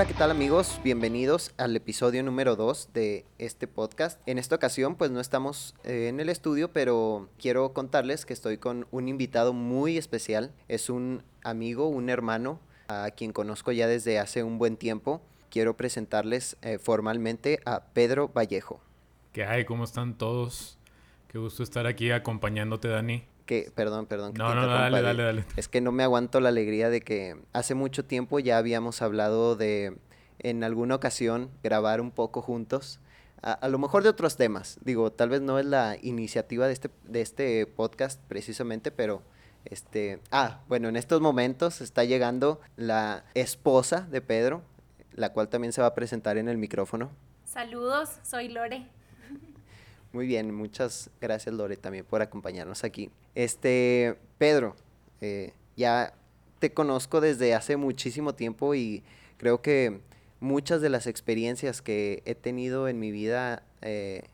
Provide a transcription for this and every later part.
Hola, ¿qué tal amigos? Bienvenidos al episodio número 2 de este podcast. En esta ocasión pues no estamos eh, en el estudio, pero quiero contarles que estoy con un invitado muy especial. Es un amigo, un hermano, a quien conozco ya desde hace un buen tiempo. Quiero presentarles eh, formalmente a Pedro Vallejo. ¿Qué hay? ¿Cómo están todos? Qué gusto estar aquí acompañándote, Dani. Que, perdón, perdón. que No, te no, dale, de- dale, dale. Es que no me aguanto la alegría de que hace mucho tiempo ya habíamos hablado de en alguna ocasión grabar un poco juntos. A, a lo mejor de otros temas. Digo, tal vez no es la iniciativa de este, de este podcast precisamente, pero este. Ah, bueno, en estos momentos está llegando la esposa de Pedro, la cual también se va a presentar en el micrófono. Saludos, soy Lore. Muy bien, muchas gracias Lore también por acompañarnos aquí. Este, Pedro, eh, ya te conozco desde hace muchísimo tiempo y creo que muchas de las experiencias que he tenido en mi vida, eh,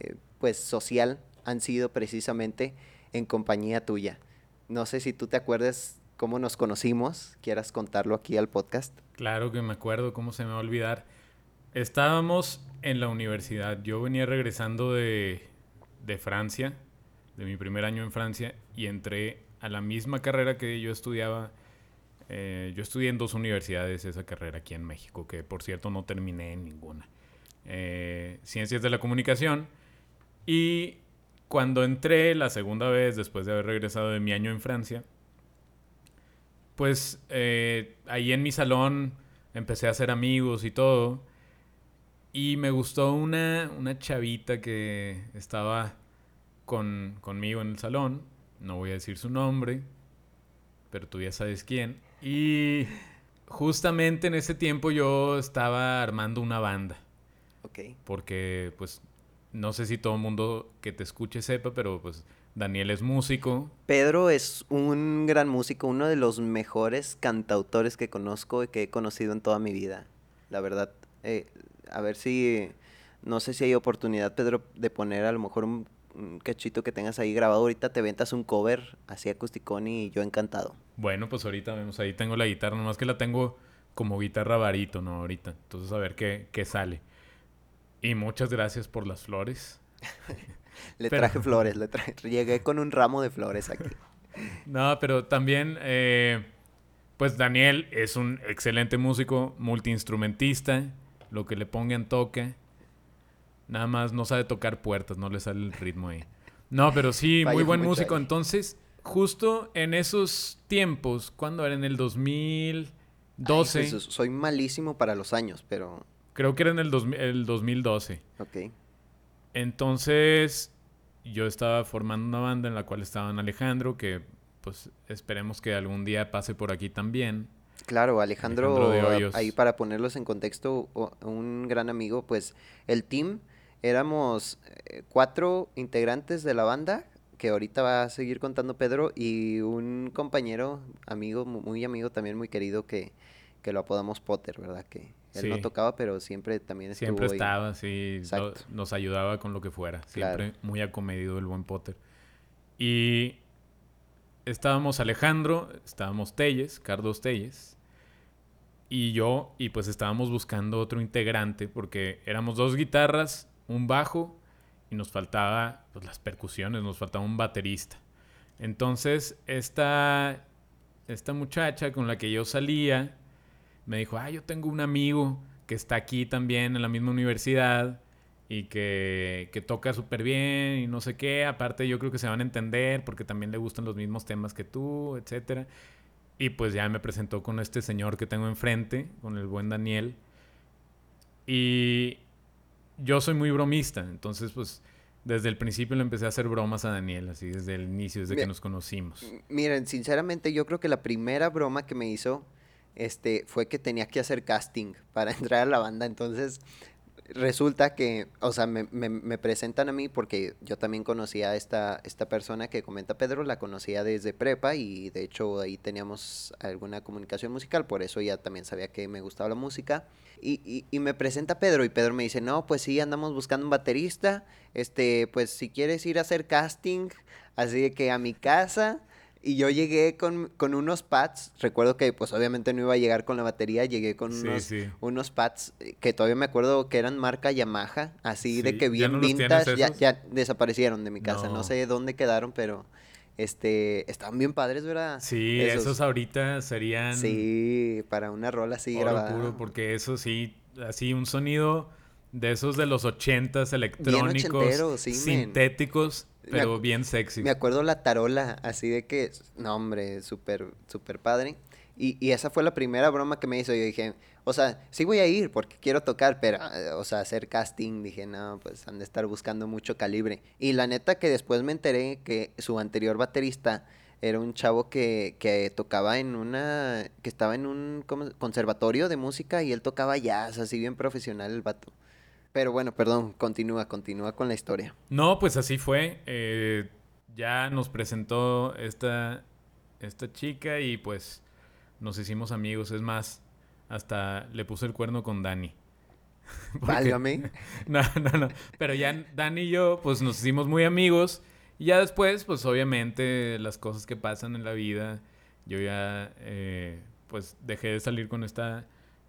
eh, pues social, han sido precisamente en compañía tuya. No sé si tú te acuerdas cómo nos conocimos, quieras contarlo aquí al podcast. Claro que me acuerdo, ¿cómo se me va a olvidar? Estábamos en la universidad. Yo venía regresando de, de Francia, de mi primer año en Francia, y entré a la misma carrera que yo estudiaba. Eh, yo estudié en dos universidades esa carrera aquí en México, que por cierto no terminé en ninguna. Eh, Ciencias de la Comunicación. Y cuando entré la segunda vez, después de haber regresado de mi año en Francia, pues eh, ahí en mi salón empecé a hacer amigos y todo. Y me gustó una, una chavita que estaba con, conmigo en el salón. No voy a decir su nombre, pero tú ya sabes quién. Y justamente en ese tiempo yo estaba armando una banda. Ok. Porque, pues, no sé si todo el mundo que te escuche sepa, pero pues Daniel es músico. Pedro es un gran músico, uno de los mejores cantautores que conozco y que he conocido en toda mi vida. La verdad, eh, a ver si, no sé si hay oportunidad, Pedro, de poner a lo mejor un, un cachito que tengas ahí grabado. Ahorita te ventas un cover así acusticón y yo encantado. Bueno, pues ahorita vemos, ahí tengo la guitarra, nomás que la tengo como guitarra varito, ¿no? Ahorita. Entonces a ver qué, qué sale. Y muchas gracias por las flores. Le Pero- traje flores, le traje, llegué con un ramo de flores aquí. No, pero también, eh, pues Daniel es un excelente músico, multiinstrumentista, lo que le pongan toca. Nada más no sabe tocar puertas, no le sale el ritmo ahí. No, pero sí, muy buen músico. Entonces, justo en esos tiempos, cuando era en el 2012, Ay, Jesús, soy malísimo para los años, pero creo que era en el, 2000 el 2012. ok. Entonces, yo estaba formando una banda en la cual estaban Alejandro, que pues esperemos que algún día pase por aquí también. Claro, Alejandro, ahí para ponerlos en contexto, un gran amigo, pues el team éramos eh, cuatro integrantes de la banda, que ahorita va a seguir contando Pedro, y un compañero, amigo, mu- muy amigo también, muy querido, que, que lo apodamos Potter, ¿verdad? Que él no tocaba, pero siempre también estuvo Siempre ahí. estaba, sí, Exacto. nos ayudaba con lo que fuera. Siempre Claro. muy acomedido el buen Potter. Y estábamos Alejandro, estábamos Telles, Carlos Telles, y yo, y pues estábamos buscando otro integrante, porque éramos dos guitarras, un bajo, y nos faltaba pues, las percusiones, nos faltaba un baterista. Entonces, esta, esta muchacha con la que yo salía, me dijo, ah, yo tengo un amigo que está aquí también en la misma universidad y que, que toca súper bien y no sé qué. Aparte yo creo que se van a entender porque también le gustan los mismos temas que tú, etcétera. Y pues ya me presentó con este señor que tengo enfrente, con el buen Daniel. Y yo soy muy bromista, entonces pues desde el principio le empecé a hacer bromas a Daniel, así desde el inicio, desde que nos conocimos. Miren, sinceramente yo creo que la primera broma que me hizo este fue que tenía que hacer casting para entrar a la banda, entonces resulta que, o sea, me, me- presentan a mí porque yo también conocía a esta, esta persona que comenta Pedro, la conocía desde prepa y de hecho ahí teníamos alguna comunicación musical, por eso ya también sabía que me gustaba la música. Y, y- y me presenta Pedro y Pedro me dice, no, pues sí, andamos buscando un baterista, este, pues si quieres ir a hacer casting, así que a mi casa, Y yo llegué con, con, unos pads. Recuerdo que, pues, obviamente no iba a llegar con la batería. Llegué con unos, unos pads que todavía me acuerdo que eran marca Yamaha. Así de que bien vintage. Ya, ya, desaparecieron de mi casa. No. sé dónde quedaron, pero este, estaban bien padres, ¿verdad? Sí, esos, ahorita serían. Sí, para una rola así grabada. Puro, porque eso sí, así un sonido de esos de los ochentas electrónicos, sintéticos. Pero bien sexy. Me acuerdo la tarola, así de que, no hombre, súper, súper padre. Y, y, esa fue la primera broma que me hizo. Yo dije, o sea, sí voy a ir porque quiero tocar, pero, eh, o sea, hacer casting, dije, no, pues han de estar buscando mucho calibre. Y la neta que después me enteré que su anterior baterista era un chavo que, que tocaba en una, que estaba en un conservatorio de música y él tocaba jazz, así bien profesional el vato. Pero bueno, perdón, continúa, continúa con la historia. No, pues así fue. Eh, ya nos presentó esta, esta chica y pues nos hicimos amigos. Es más, hasta le puse el cuerno con Dani. Válgame. no, no, no. Pero ya Dani y yo, pues nos hicimos muy amigos. Y ya después, pues obviamente las cosas que pasan en la vida, yo ya, eh, pues dejé de salir con esta,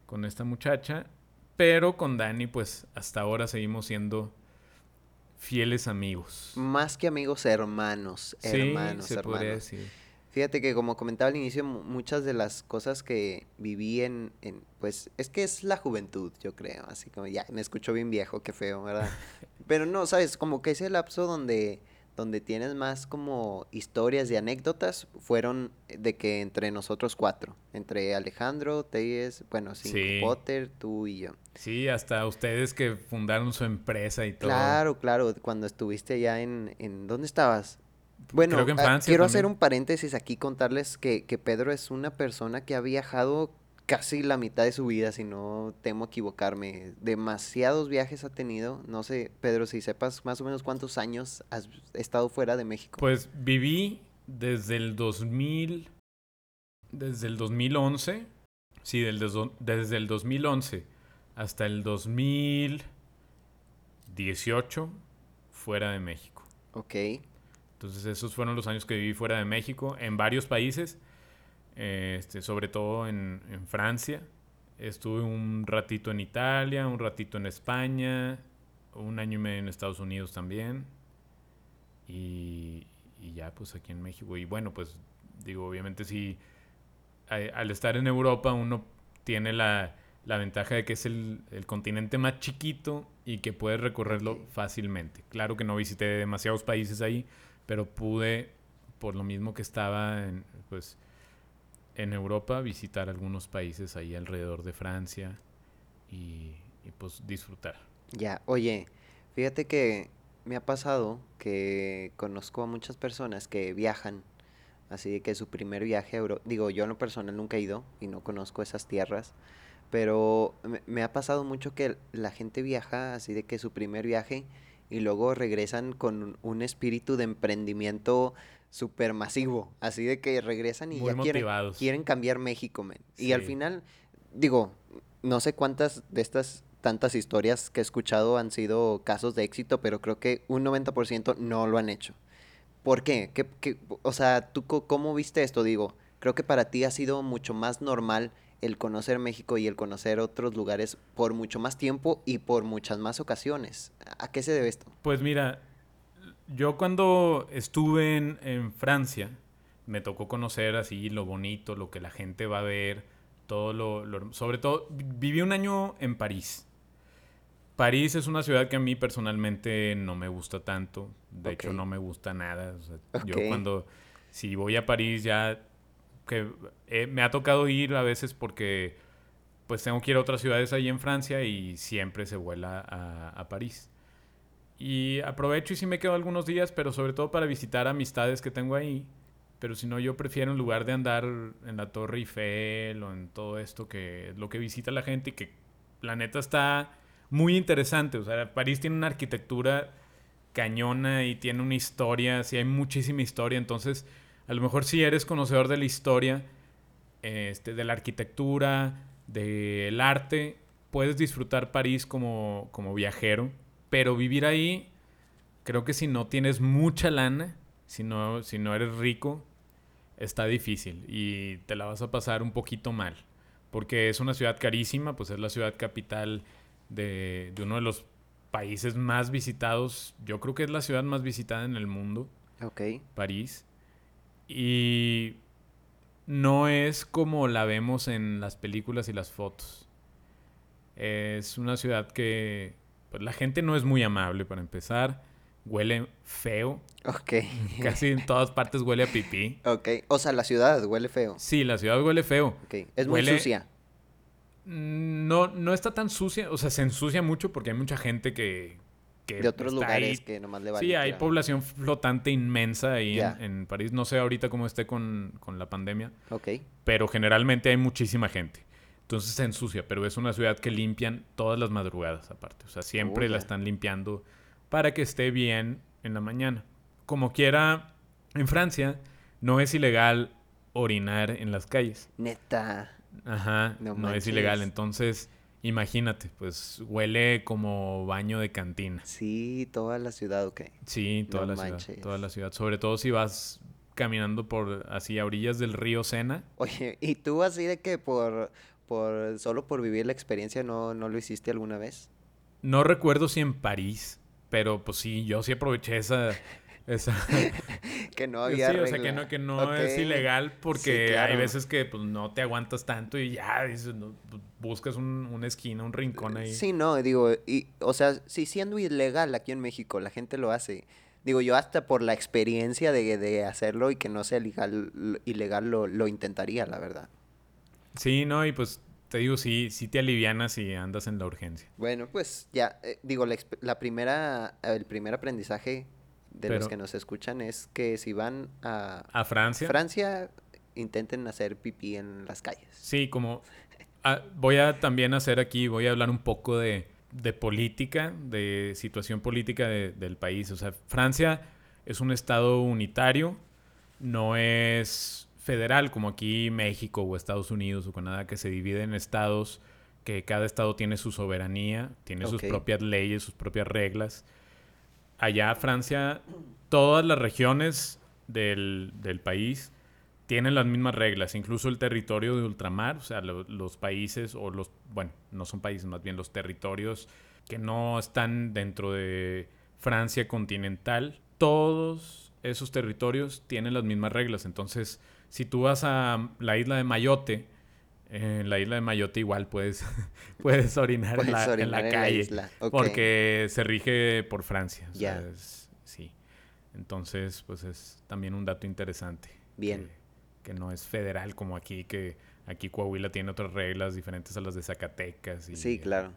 con esta muchacha pero con Dani, pues hasta ahora seguimos siendo fieles amigos. Más que amigos, hermanos. Hermanos, se hermanos. decir. Fíjate que como comentaba al inicio, muchas de las cosas que viví en, en, pues, es que es la juventud, yo creo, así como, ya, me escucho bien viejo, qué feo, ¿verdad? Pero no, ¿sabes? Como que ese lapso donde donde tienes más como historias y anécdotas fueron de que entre nosotros cuatro, entre Alejandro, Teyes, bueno, sí. Potter, tú y yo. Sí, hasta ustedes que fundaron su empresa y todo. Claro, claro, cuando estuviste allá en, en ¿dónde estabas? Bueno, ah, quiero hacer un paréntesis aquí, contarles que, que Pedro es una persona que ha viajado casi la mitad de su vida, si no temo equivocarme. Demasiados viajes ha tenido. No sé, Pedro, si sepas más o menos cuántos años has estado fuera de México. Pues viví desde el 2000, desde el 2011, sí, desde el 2011 hasta el 2018 fuera de México. Ok. Entonces esos fueron los años que viví fuera de México, en varios países este, sobre todo en, Francia. Estuve un ratito en Italia, un ratito en España, un año y medio en Estados Unidos también. Y, ya pues aquí en México. Y bueno, pues digo, obviamente si al estar en Europa uno tiene la, ventaja de que es el, continente más chiquito y que puede recorrerlo fácilmente. Claro que no visité demasiados países ahí, pero pude, por lo mismo que estaba en, pues en Europa, visitar algunos países ahí alrededor de Francia y, pues disfrutar. Ya, oye, fíjate que me ha pasado que conozco a muchas personas que viajan, así que su primer viaje a Europa, digo, yo en lo personal nunca he ido y no conozco esas tierras, pero me, me, ha pasado mucho que la gente viaja así de que su primer viaje y luego regresan con un espíritu de emprendimiento súper masivo, así de que regresan y ya quieren, quieren, cambiar México, men. Y al final, digo, no sé cuántas de estas tantas historias que he escuchado han sido casos de éxito, pero creo que un 90% no lo han hecho. ¿Por qué? ¿Qué, qué o sea, ¿tú cómo viste esto? Digo, creo que para ti ha sido mucho más normal el conocer México y el conocer otros lugares por mucho más tiempo y por muchas más ocasiones. ¿A qué se debe esto? Pues mira, yo cuando estuve en, Francia, me tocó conocer así lo bonito, lo que la gente va a ver, todo lo, Sobre todo, viví un año en París. París es una ciudad que a mí personalmente no me gusta tanto. De hecho, no me gusta nada. Yo cuando... Si voy a París ya... Que eh, me ha tocado ir a veces porque pues tengo que ir a otras ciudades ahí en Francia y siempre se vuela a, a París. Y aprovecho y sí me quedo algunos días, pero sobre todo para visitar amistades que tengo ahí. Pero si no, yo prefiero en lugar de andar en la Torre Eiffel o en todo esto, que lo que visita la gente y que la neta está muy interesante. O sea, París tiene una arquitectura cañona y tiene una historia, sí hay muchísima historia. Entonces, a lo mejor si eres conocedor de la historia, este, de la arquitectura, del arte, puedes disfrutar París como, como viajero pero vivir ahí, creo que si no tienes mucha lana, si no, si no eres rico, está difícil y te la vas a pasar un poquito mal. Porque es una ciudad carísima, pues es la ciudad capital de, de uno de los países más visitados. Yo creo que es la ciudad más visitada en el mundo. Ok. París. Y no es como la vemos en las películas y las fotos. Es una ciudad que pues, la gente no es muy amable para empezar. Huele feo. Ok. Casi en todas partes huele a pipí. Ok. O sea, la ciudad huele feo. Sí, la ciudad huele feo. Ok. Es muy Huele- sucia. Mm, No, no está tan sucia. O sea, se ensucia mucho porque hay mucha gente que... que De otros está lugares ahí que nomás le vale. Sí, hay población flotante inmensa ahí en París. No sé ahorita cómo esté con, con la pandemia, Ok. pero generalmente hay muchísima gente. Entonces se ensucia, pero es una ciudad que limpian todas las madrugadas aparte. O sea, siempre la están limpiando para que esté bien en la mañana. Como quiera, en Francia no es ilegal orinar en las calles. Neta. Ajá, No no, es ilegal. Entonces, imagínate, pues huele como baño de cantina. Sí, toda la ciudad, ok. Sí, toda No la manches. ciudad, toda la ciudad. Sobre todo si vas caminando por así a orillas del río Sena. Oye, ¿y tú así de que por, por solo por vivir la experiencia no, no lo hiciste alguna vez? No recuerdo si en París, pero pues sí, yo sí aproveché esa esa Que no sí, había o sea, que no que no es ilegal porque Sí, claro. hay veces que pues no te aguantas tanto y ya dices, no, pues, buscas un- una esquina, un rincón ahí. Sí, no, digo, y, o sea, sí siendo ilegal aquí en México, la gente lo hace. Digo, yo hasta por la experiencia de, de hacerlo y que no sea legal, ilegal lo, lo intentaría, la verdad. Sí, no, y pues te digo, sí, sí te alivianas y andas en la urgencia. Bueno, pues ya, eh, digo, la, primera, el primer aprendizaje de los que nos escuchan es que si van a A Francia. Francia, intenten hacer pipí en las calles. Sí, como ah, voy a también hacer aquí, voy a hablar un poco de, de política, de situación política de- del país. O sea, Francia es un estado unitario, no es federal como aquí México o Estados Unidos o Canadá, que se divide en estados, que cada estado tiene su soberanía, tiene sus propias leyes, sus propias reglas. Allá Francia, todas las regiones del, del país tienen las mismas reglas, incluso el territorio de ultramar, o sea, lo- los países o los, bueno, no son países, más bien los territorios que no están dentro de Francia continental, todos esos territorios tienen las mismas reglas. Entonces, si tú vas a la isla de Mayotte, en la isla de Mayotte igual puedes, puedes orinar, Puedes en, la, en orinar la en la calle. isla, ok. Porque se rige por Francia. Ya. sí. Entonces, pues es también un dato interesante. Bien. Que, que no es federal como aquí, que aquí Coahuila tiene otras reglas diferentes a las de Zacatecas. Y, Sí, claro.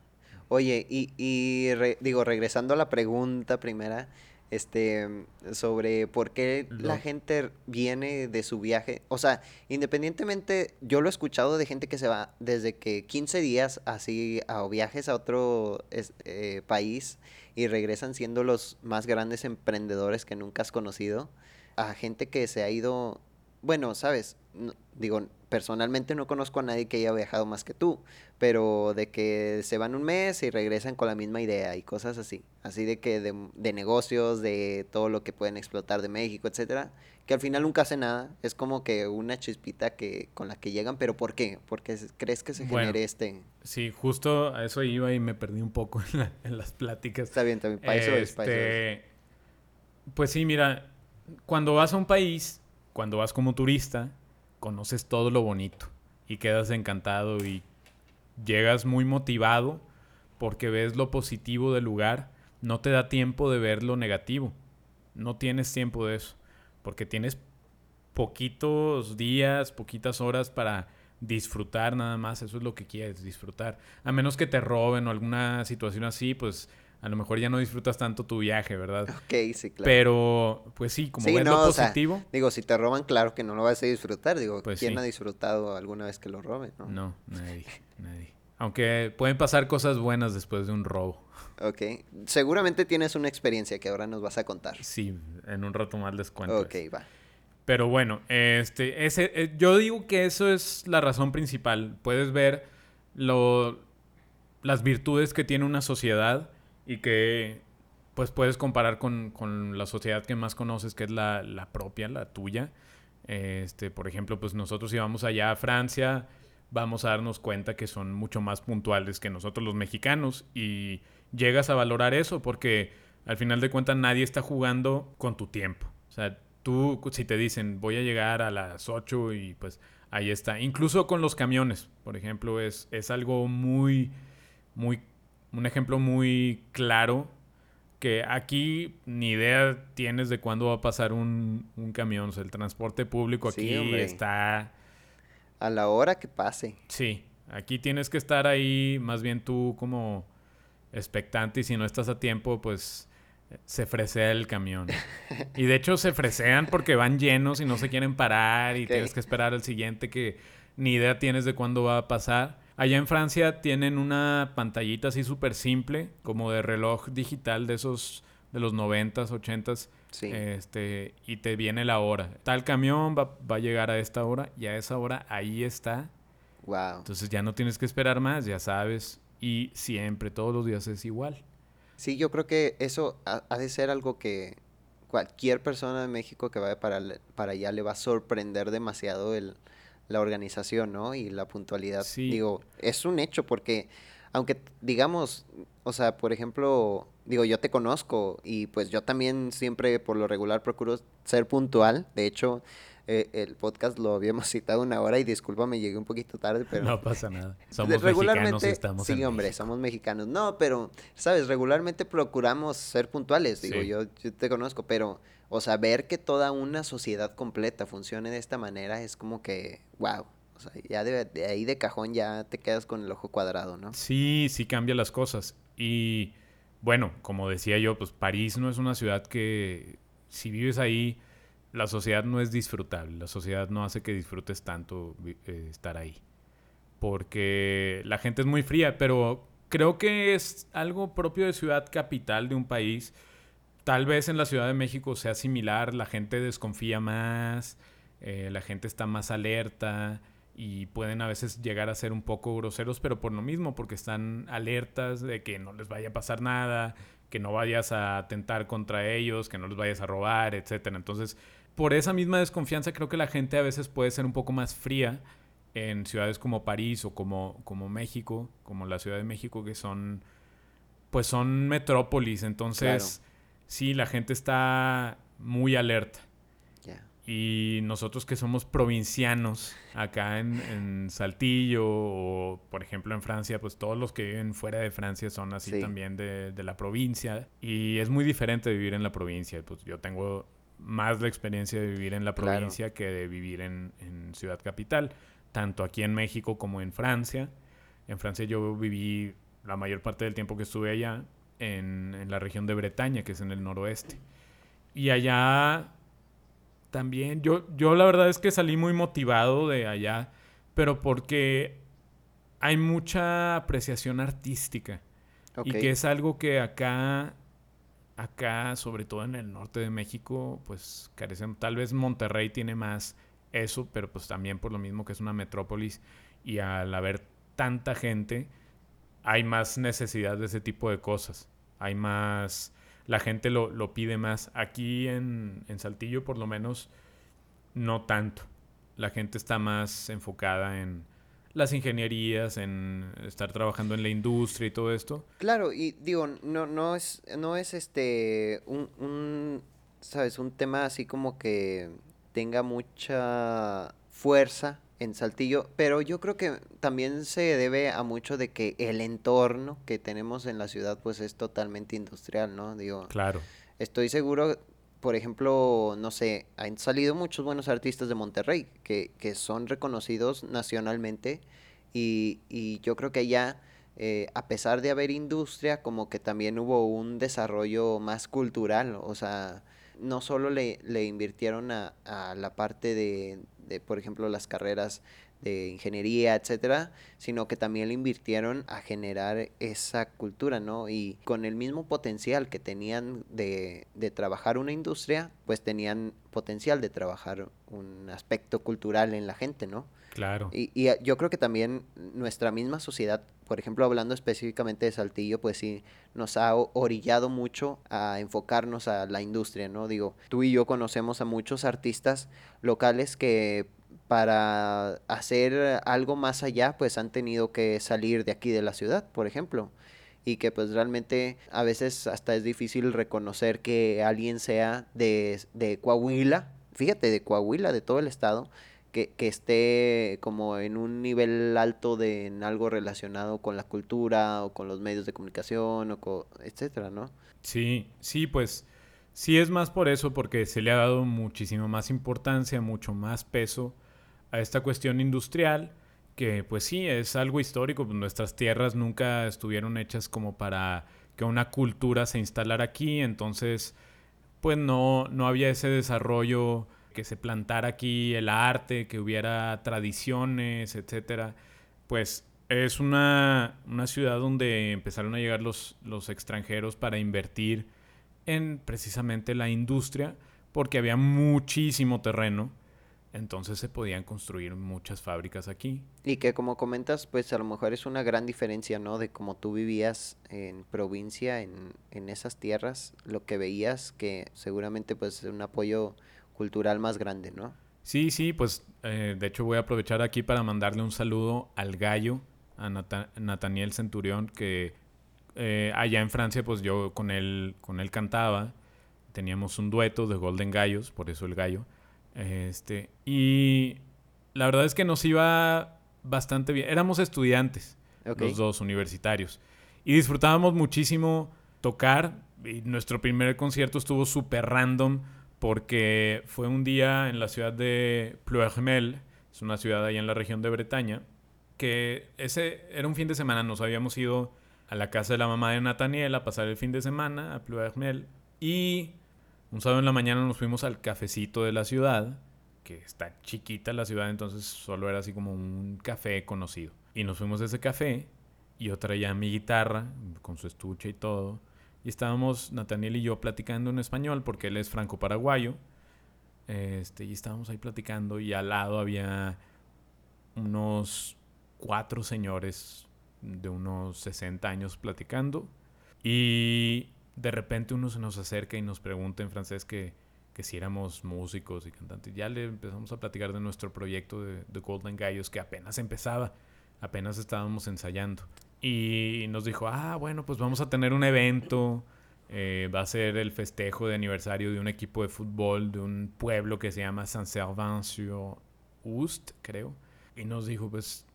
Oye, y, y re- digo, regresando a la pregunta primera, este, sobre por qué la gente viene de su viaje. O sea, independientemente, yo lo he escuchado de gente que se va desde que 15 días así a viajes a otro es- eh, país y regresan siendo los más grandes emprendedores que nunca has conocido, a gente que se ha ido, bueno, sabes, No- digo, personalmente no conozco a nadie que haya viajado más que tú, pero de que se van un mes y regresan con la misma idea y cosas así, así de que de, de negocios, de todo lo que pueden explotar de México, etcétera, que al final nunca hace nada, es como que una chispita que con la que llegan, pero ¿por qué? Porque es- crees que se Bueno. genere este, Sí, justo a eso iba y me perdí un poco en, la- en las pláticas. está bien también, para eso es, para eso es. Este, Pues sí, mira, cuando vas a un país, cuando vas como turista, conoces todo lo bonito y quedas encantado y llegas muy motivado porque ves lo positivo del lugar, no te da tiempo de ver lo negativo. No tienes tiempo de eso, porque tienes poquitos días, poquitas horas para disfrutar nada más, eso es lo que quieres, disfrutar. A menos que te roben o alguna situación así, pues a lo mejor ya no disfrutas tanto tu viaje, ¿verdad? Ok, sí, claro. Pero, pues sí, como Sí, ves no, lo o sea, positivo, Digo, si te roban, claro que no lo vas a disfrutar. Digo, Pues ¿quién sí. ha disfrutado alguna vez que lo roben? No. no, nadie, nadie. Aunque pueden pasar cosas buenas después de un robo. Ok. Seguramente tienes una experiencia que ahora nos vas a contar. Sí, en un rato más les cuento. Ok, eso. va. Pero bueno, este, ese, eh, yo digo que eso es la razón principal. Puedes ver lo, las virtudes que tiene una sociedad y que pues puedes comparar con, con la sociedad que más conoces, que es la, la propia, la tuya. Este, por ejemplo, pues nosotros si vamos allá a Francia, vamos a darnos cuenta que son mucho más puntuales que nosotros los mexicanos y llegas a valorar eso porque al final de cuentas nadie está jugando con tu tiempo. O sea, tú si te dicen voy a llegar a las 8 y pues ahí está. Incluso con los camiones, por ejemplo, es, es algo muy, muy, un ejemplo muy claro que aquí ni idea tienes de cuándo va a pasar un, un camión. O sea, el transporte público aquí está... A la hora que pase. Sí, aquí tienes que estar ahí más bien tú como expectante y si no estás a tiempo, pues se fresea el camión. y de hecho se fresean porque van llenos y no se quieren parar y tienes que esperar al siguiente que ni idea tienes de cuándo va a pasar. Allá en Francia tienen una pantallita así súper simple, como de reloj digital de esos de los 90s, 80s. Este, y te viene la hora. Tal camión va, va, a llegar a esta hora y a esa hora ahí está. Wow. Entonces ya no tienes que esperar más, ya sabes. Y siempre, todos los días es igual. Sí, yo creo que eso ha, ha de ser algo que cualquier persona de México que vaya para, para allá le va a sorprender demasiado el, la organización, ¿no? Y la puntualidad. Sí. Digo, es un hecho porque, aunque digamos, o sea, por ejemplo, digo, yo te conozco y pues yo también siempre por lo regular procuro ser puntual. De hecho, eh, el podcast lo habíamos citado una hora y disculpa, me llegué un poquito tarde, pero... No pasa nada. Somos mexicanos estamos Sí, hombre, somos mexicanos. No, pero, ¿sabes? Regularmente procuramos ser puntuales. Digo, yo, yo te conozco, pero o sea, ver que toda una sociedad completa funcione de esta manera es como que, wow. O sea, ya de, ahí de cajón ya te quedas con el ojo cuadrado, ¿no? Sí, sí cambia las cosas. Y bueno, como decía yo, pues París no es una ciudad que si vives ahí, la sociedad no es disfrutable. La sociedad no hace que disfrutes tanto eh, estar ahí. Porque la gente es muy fría, pero creo que es algo propio de ciudad capital de un país Tal vez en la Ciudad de México sea similar, la gente desconfía más, eh, la gente está más alerta y pueden a veces llegar a ser un poco groseros, pero por lo mismo, porque están alertas de que no les vaya a pasar nada, que no vayas a atentar contra ellos, que no les vayas a robar, etc. Entonces, por esa misma desconfianza creo que la gente a veces puede ser un poco más fría en ciudades como París o como, como México, como la Ciudad de México, que son, pues son metrópolis, entonces sí, la gente está muy alerta. Y nosotros que somos provincianos acá en, Saltillo o, por ejemplo, en Francia, pues todos los que viven fuera de Francia son así también de, la provincia. Y es muy diferente vivir en la provincia. Pues yo tengo más la experiencia de vivir en la provincia que de vivir en, en Ciudad Capital, tanto aquí en México como en Francia. En Francia yo viví la mayor parte del tiempo que estuve allá en, la región de Bretaña, que es en el noroeste. Y allá también, yo, yo la verdad es que salí muy motivado de allá, pero porque hay mucha apreciación artística. Y que es algo que acá, acá, sobre todo en el norte de México, pues carecen. Tal vez Monterrey tiene más eso, pero pues también por lo mismo que es una metrópolis y al haber tanta gente, hay más necesidad de ese tipo de cosas. Hay más, la gente lo, pide más. Aquí en, Saltillo por lo menos no tanto. La gente está más enfocada en las ingenierías, en estar trabajando en la industria y todo esto. Claro, y digo, no, no es, no es este un, un, sabes, un tema así como que tenga mucha fuerza en Saltillo, pero yo creo que también se debe a mucho de que el entorno que tenemos en la ciudad pues es totalmente industrial, ¿no? Digo, claro. Estoy seguro, por ejemplo, no sé, han salido muchos buenos artistas de Monterrey que, que son reconocidos nacionalmente y, y yo creo que allá, eh, a pesar de haber industria, como que también hubo un desarrollo más cultural, o sea, no solo le, le invirtieron a, a la parte de, de, por ejemplo, las carreras de ingeniería, etcétera, sino que también le invirtieron a generar esa cultura, ¿no? Y con el mismo potencial que tenían de, de trabajar una industria, pues tenían potencial de trabajar un aspecto cultural en la gente, ¿no? Claro. Y, y eh, yo creo que también nuestra misma sociedad, por ejemplo, hablando específicamente de Saltillo, pues sí, nos ha orillado mucho a enfocarnos a la industria, ¿no? Digo, tú y yo conocemos a muchos artistas locales que para hacer algo más allá, pues han tenido que salir de aquí de la ciudad, por ejemplo. Y que pues realmente a veces hasta es difícil reconocer que alguien sea de, de Coahuila, fíjate, de Coahuila, de todo el estado, que, que esté como en un nivel alto de en algo relacionado con la cultura o con los medios de comunicación o etcétera, ¿no? Sí, sí, pues sí es más por eso, porque se le ha dado muchísimo más importancia, mucho más peso a esta cuestión industrial, que pues sí, es algo histórico, pues nuestras tierras nunca estuvieron hechas como para que una cultura se instalara aquí, entonces pues no, no había ese desarrollo que se plantara aquí el arte, que hubiera tradiciones, etcétera. Pues es una, una ciudad donde empezaron a llegar los, los extranjeros para invertir en precisamente la industria, porque había muchísimo terreno, entonces se podían construir muchas fábricas aquí. Y que como comentas, pues a lo mejor es una gran diferencia, ¿no? De cómo tú vivías en provincia, en, en esas tierras, lo que veías, que seguramente pues un apoyo cultural más grande, ¿no? Sí, sí, pues eh, de hecho voy a aprovechar aquí para mandarle un saludo al gallo, a Nata- Nathaniel Centurión, que eh, allá en Francia pues yo con él, con él cantaba, teníamos un dueto de Golden Gallos, por eso el gallo, este, y la verdad es que nos iba bastante bien, éramos estudiantes, los dos universitarios, y disfrutábamos muchísimo tocar, y nuestro primer concierto estuvo súper random, porque fue un día en la ciudad de Ploermel, es una ciudad ahí en la región de Bretaña, que ese era un fin de semana, nos habíamos ido a la casa de la mamá de Nathaniel a pasar el fin de semana a Ploermel y un sábado en la mañana nos fuimos al cafecito de la ciudad, que está chiquita la ciudad, entonces solo era así como un café conocido. Y nos fuimos a ese café y yo traía mi guitarra con su estuche y todo. Y estábamos, Nathaniel y yo, platicando en español, porque él es franco-paraguayo. Este, y estábamos ahí platicando y al lado había unos cuatro señores de unos 60 años platicando. Y de repente uno se nos acerca y nos pregunta en francés que, que si éramos músicos y cantantes. Ya le empezamos a platicar de nuestro proyecto de, de Golden Gallos que apenas empezaba, apenas estábamos ensayando. Y nos dijo, ah, bueno, pues vamos a tener un evento. eh, va a ser el festejo de aniversario de un equipo de fútbol de un pueblo que se llama Saint-Servant-sur-Oust, creo. Y nos dijo, pues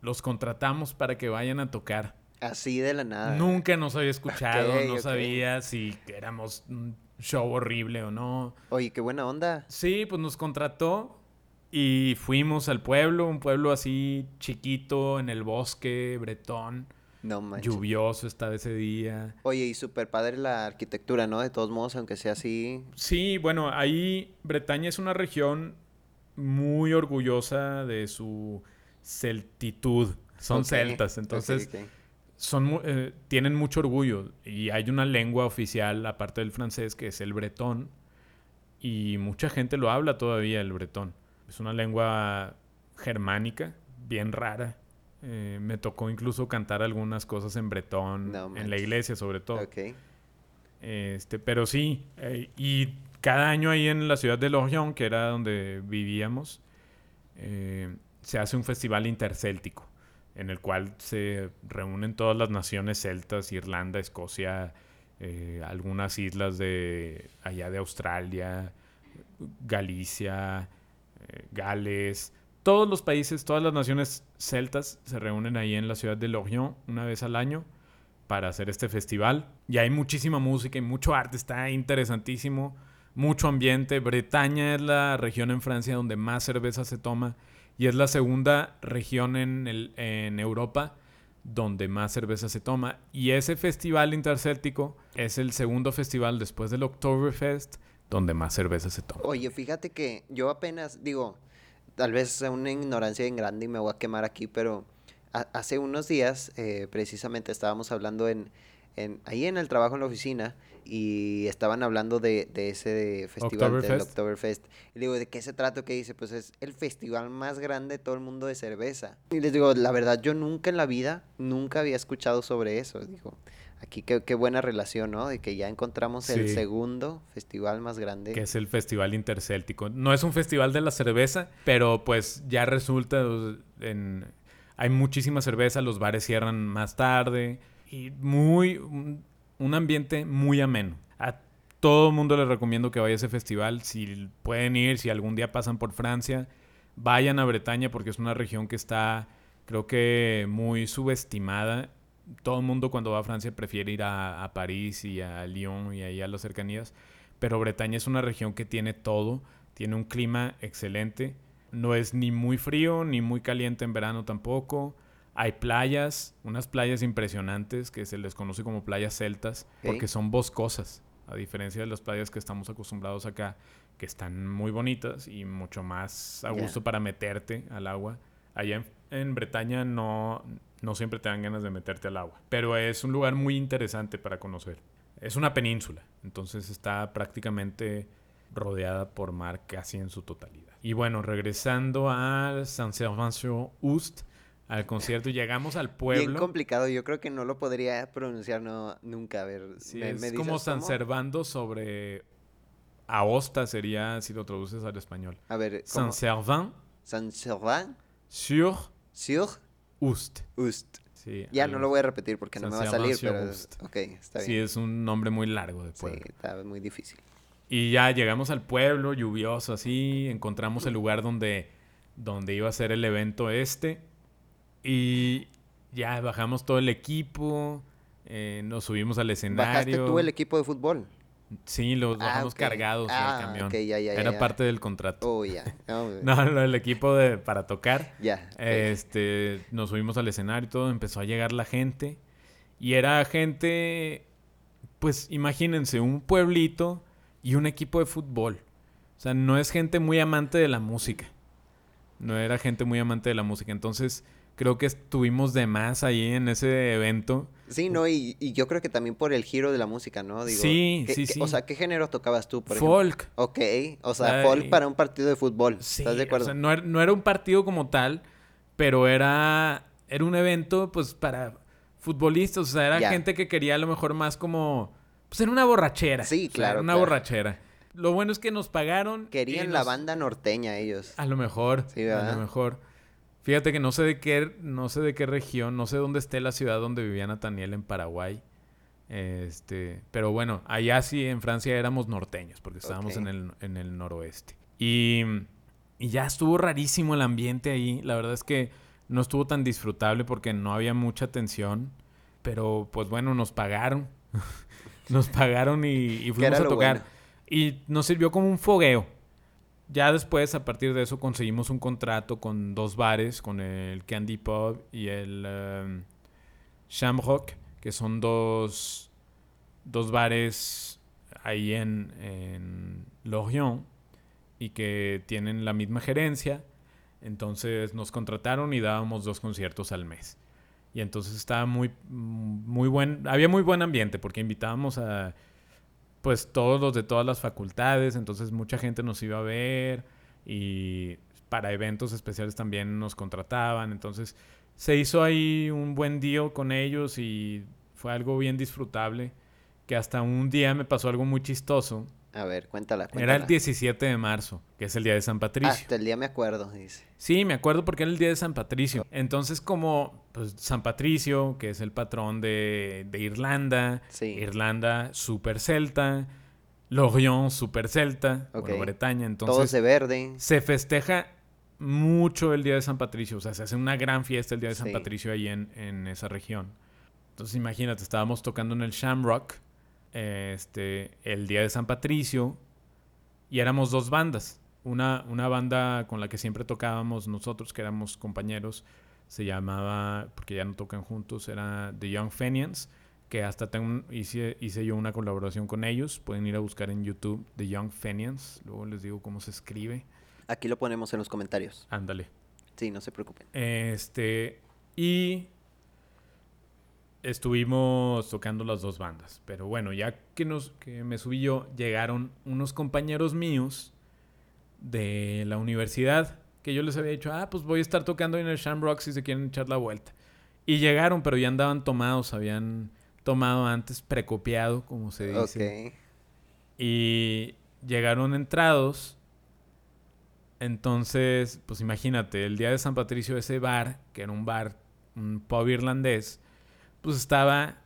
los contratamos para que vayan a tocar. Así de la nada. Nunca nos había escuchado, no sabía si éramos un show horrible o no. Oye, qué buena onda. Sí, pues nos contrató y fuimos al pueblo, un pueblo así chiquito en el bosque, bretón, No manches. lluvioso estaba ese día. Oye, y súper padre la arquitectura, ¿no? De todos modos, aunque sea así. Sí, bueno, ahí Bretaña es una región muy orgullosa de su celtitud. Son celtas, entonces ok. Son eh, tienen mucho orgullo y hay una lengua oficial aparte del francés que es el bretón y mucha gente lo habla todavía el bretón. Es una lengua germánica, bien rara. Eh, me tocó incluso cantar algunas cosas en bretón, No en la iglesia sobre todo. Este, pero sí, eh, y cada año ahí en la ciudad de Lorient, que era donde vivíamos, eh, se hace un festival intercéltico, en el cual se reúnen todas las naciones celtas, Irlanda, Escocia, eh, algunas islas de allá de Australia, Galicia, eh, Gales, todos los países, todas las naciones celtas se reúnen ahí en la ciudad de Lorient una vez al año para hacer este festival. Y hay muchísima música y mucho arte, está interesantísimo, mucho ambiente. Bretaña es la región en Francia donde más cerveza se toma y es la segunda región en, el- en Europa donde más cerveza se toma. Y ese festival intercéltico es el segundo festival después del Oktoberfest donde más cerveza se toma. Oye, fíjate que yo apenas, digo, tal vez sea una ignorancia bien grande y me voy a quemar aquí, pero hace unos días eh, precisamente estábamos hablando en, en, ahí en el trabajo en la oficina y estaban hablando de, de ese festival del Oktoberfest. Y le digo, ¿de qué se trata? Que dice, pues es el festival más grande de todo el mundo de cerveza. Y les digo, la verdad, yo nunca en la vida, nunca había escuchado sobre eso. Digo, aquí qué, qué buena relación, ¿no? De que ya encontramos el segundo festival más grande. Que es el Festival Intercéltico. No es un festival de la cerveza, pero pues ya resulta en... Hay muchísima cerveza, los bares cierran más tarde y muy un ambiente muy ameno. A todo el mundo les recomiendo que vaya a ese festival. Si pueden ir, si algún día pasan por Francia, vayan a Bretaña porque es una región que está, creo que, muy subestimada. Todo el mundo cuando va a Francia prefiere ir a, París y a Lyon y ahí a las cercanías. Pero Bretaña es una región que tiene todo. Tiene un clima excelente. No es ni muy frío ni muy caliente en verano tampoco. Hay playas, unas playas impresionantes que se les conoce como playas celtas, porque son boscosas, a diferencia de las playas que estamos acostumbrados acá, que están muy bonitas y mucho más a gusto para meterte al agua. Allá en, Bretaña no, no siempre te dan ganas de meterte al agua, pero es un lugar muy interesante para conocer. Es una península, entonces está prácticamente rodeada por mar casi en su totalidad. Y bueno, regresando a San Servancio Ust, al concierto y llegamos al pueblo. Bien complicado, yo creo que no lo podría pronunciar no, nunca. A ver, es como San Servando sobre Aosta sería si lo traduces al español. A ver, San Servant. San Servant. Sur. Sur. Ust. Ust. Sí, ya no lo voy a repetir porque no me va a salir, pero ok, está bien. Sí, es un nombre muy largo de pueblo. Sí, está muy difícil. Y ya llegamos al pueblo, lluvioso así, encontramos el lugar donde, donde iba a ser el evento este y ya bajamos todo el equipo, eh, nos subimos al escenario. ¿Bajaste tú el equipo de fútbol? Sí, los ah, bajamos cargados ah, camión. Era parte del contrato. Oh, ya. no, el equipo de, para tocar. Ya. Este, nos subimos al escenario y todo, empezó a llegar la gente. Y era gente, pues imagínense, un pueblito y un equipo de fútbol. O sea, no es gente muy amante de la música. No era gente muy amante de la música. Entonces, creo que estuvimos de más ahí en ese evento. Sí, no, y, yo creo que también por el giro de la música, ¿no? Digo, sí, sí, sí. O sea, ¿qué género tocabas tú, por folk. Ok, o sea, folk para un partido de fútbol. ¿Estás de acuerdo? O sea, no, er, no, era un partido como tal, pero era, era un evento, pues, para futbolistas. O sea, era gente que quería a lo mejor más como... Pues era una borrachera. Sí, claro. una borrachera. Lo bueno es que nos pagaron. Querían la banda norteña ellos. A lo mejor. Sí, ¿verdad? A lo mejor. Fíjate que no sé de qué, no sé de qué región, no sé dónde esté la ciudad donde vivía Nathaniel en Paraguay. Este, pero bueno, allá sí en Francia éramos norteños, porque estábamos en, el, en el noroeste. Y, y ya estuvo rarísimo el ambiente ahí. La verdad es que no estuvo tan disfrutable porque no había mucha tensión. Pero pues bueno, nos pagaron. nos pagaron y, fuimos a tocar. Y nos sirvió como un fogueo. Ya después, a partir de eso, conseguimos un contrato con dos bares, con el Candy Pub y el um, Shamrock, que son dos, dos bares ahí en, en Lorient y que tienen la misma gerencia. Entonces nos contrataron y dábamos dos conciertos al mes. Y entonces estaba muy, muy buen, había muy buen ambiente porque invitábamos a pues todos los de todas las facultades, entonces mucha gente nos iba a ver y para eventos especiales también nos contrataban, entonces se hizo ahí un buen día con ellos y fue algo bien disfrutable, que hasta un día me pasó algo muy chistoso a ver, cuéntala, Era el 17 de marzo, que es el día de San Patricio. Hasta el día me acuerdo, dice. Sí, me acuerdo porque era el día de San Patricio. Entonces, como pues, San Patricio, que es el patrón de, Irlanda, Irlanda super celta, Lorient super celta, Bretaña, entonces... Todos de verde. Se festeja mucho el día de San Patricio, o sea, se hace una gran fiesta el día de San Patricio ahí en, en esa región. Entonces, imagínate, estábamos tocando en el Shamrock este, el día de San Patricio y éramos dos bandas. Una, una banda con la que siempre tocábamos nosotros, que éramos compañeros, se llamaba, porque ya no tocan juntos, era The Young Fenians, que hasta tengo, hice, hice yo una colaboración con ellos. Pueden ir a buscar en YouTube The Young Fenians, luego les digo cómo se escribe. Aquí lo ponemos en los comentarios. Ándale. Sí, no se preocupen. Este, y estuvimos tocando las dos bandas. Pero bueno, ya que, nos, que me subí yo, llegaron unos compañeros míos de la universidad que yo les había dicho, ah, pues voy a estar tocando en el Shamrock si se quieren echar la vuelta. Y llegaron, pero ya andaban tomados, habían tomado antes precopiado, como se dice. Ok. Y llegaron entrados. Entonces, pues imagínate, el día de San Patricio, ese bar, que era un bar, un pub irlandés, pues estaba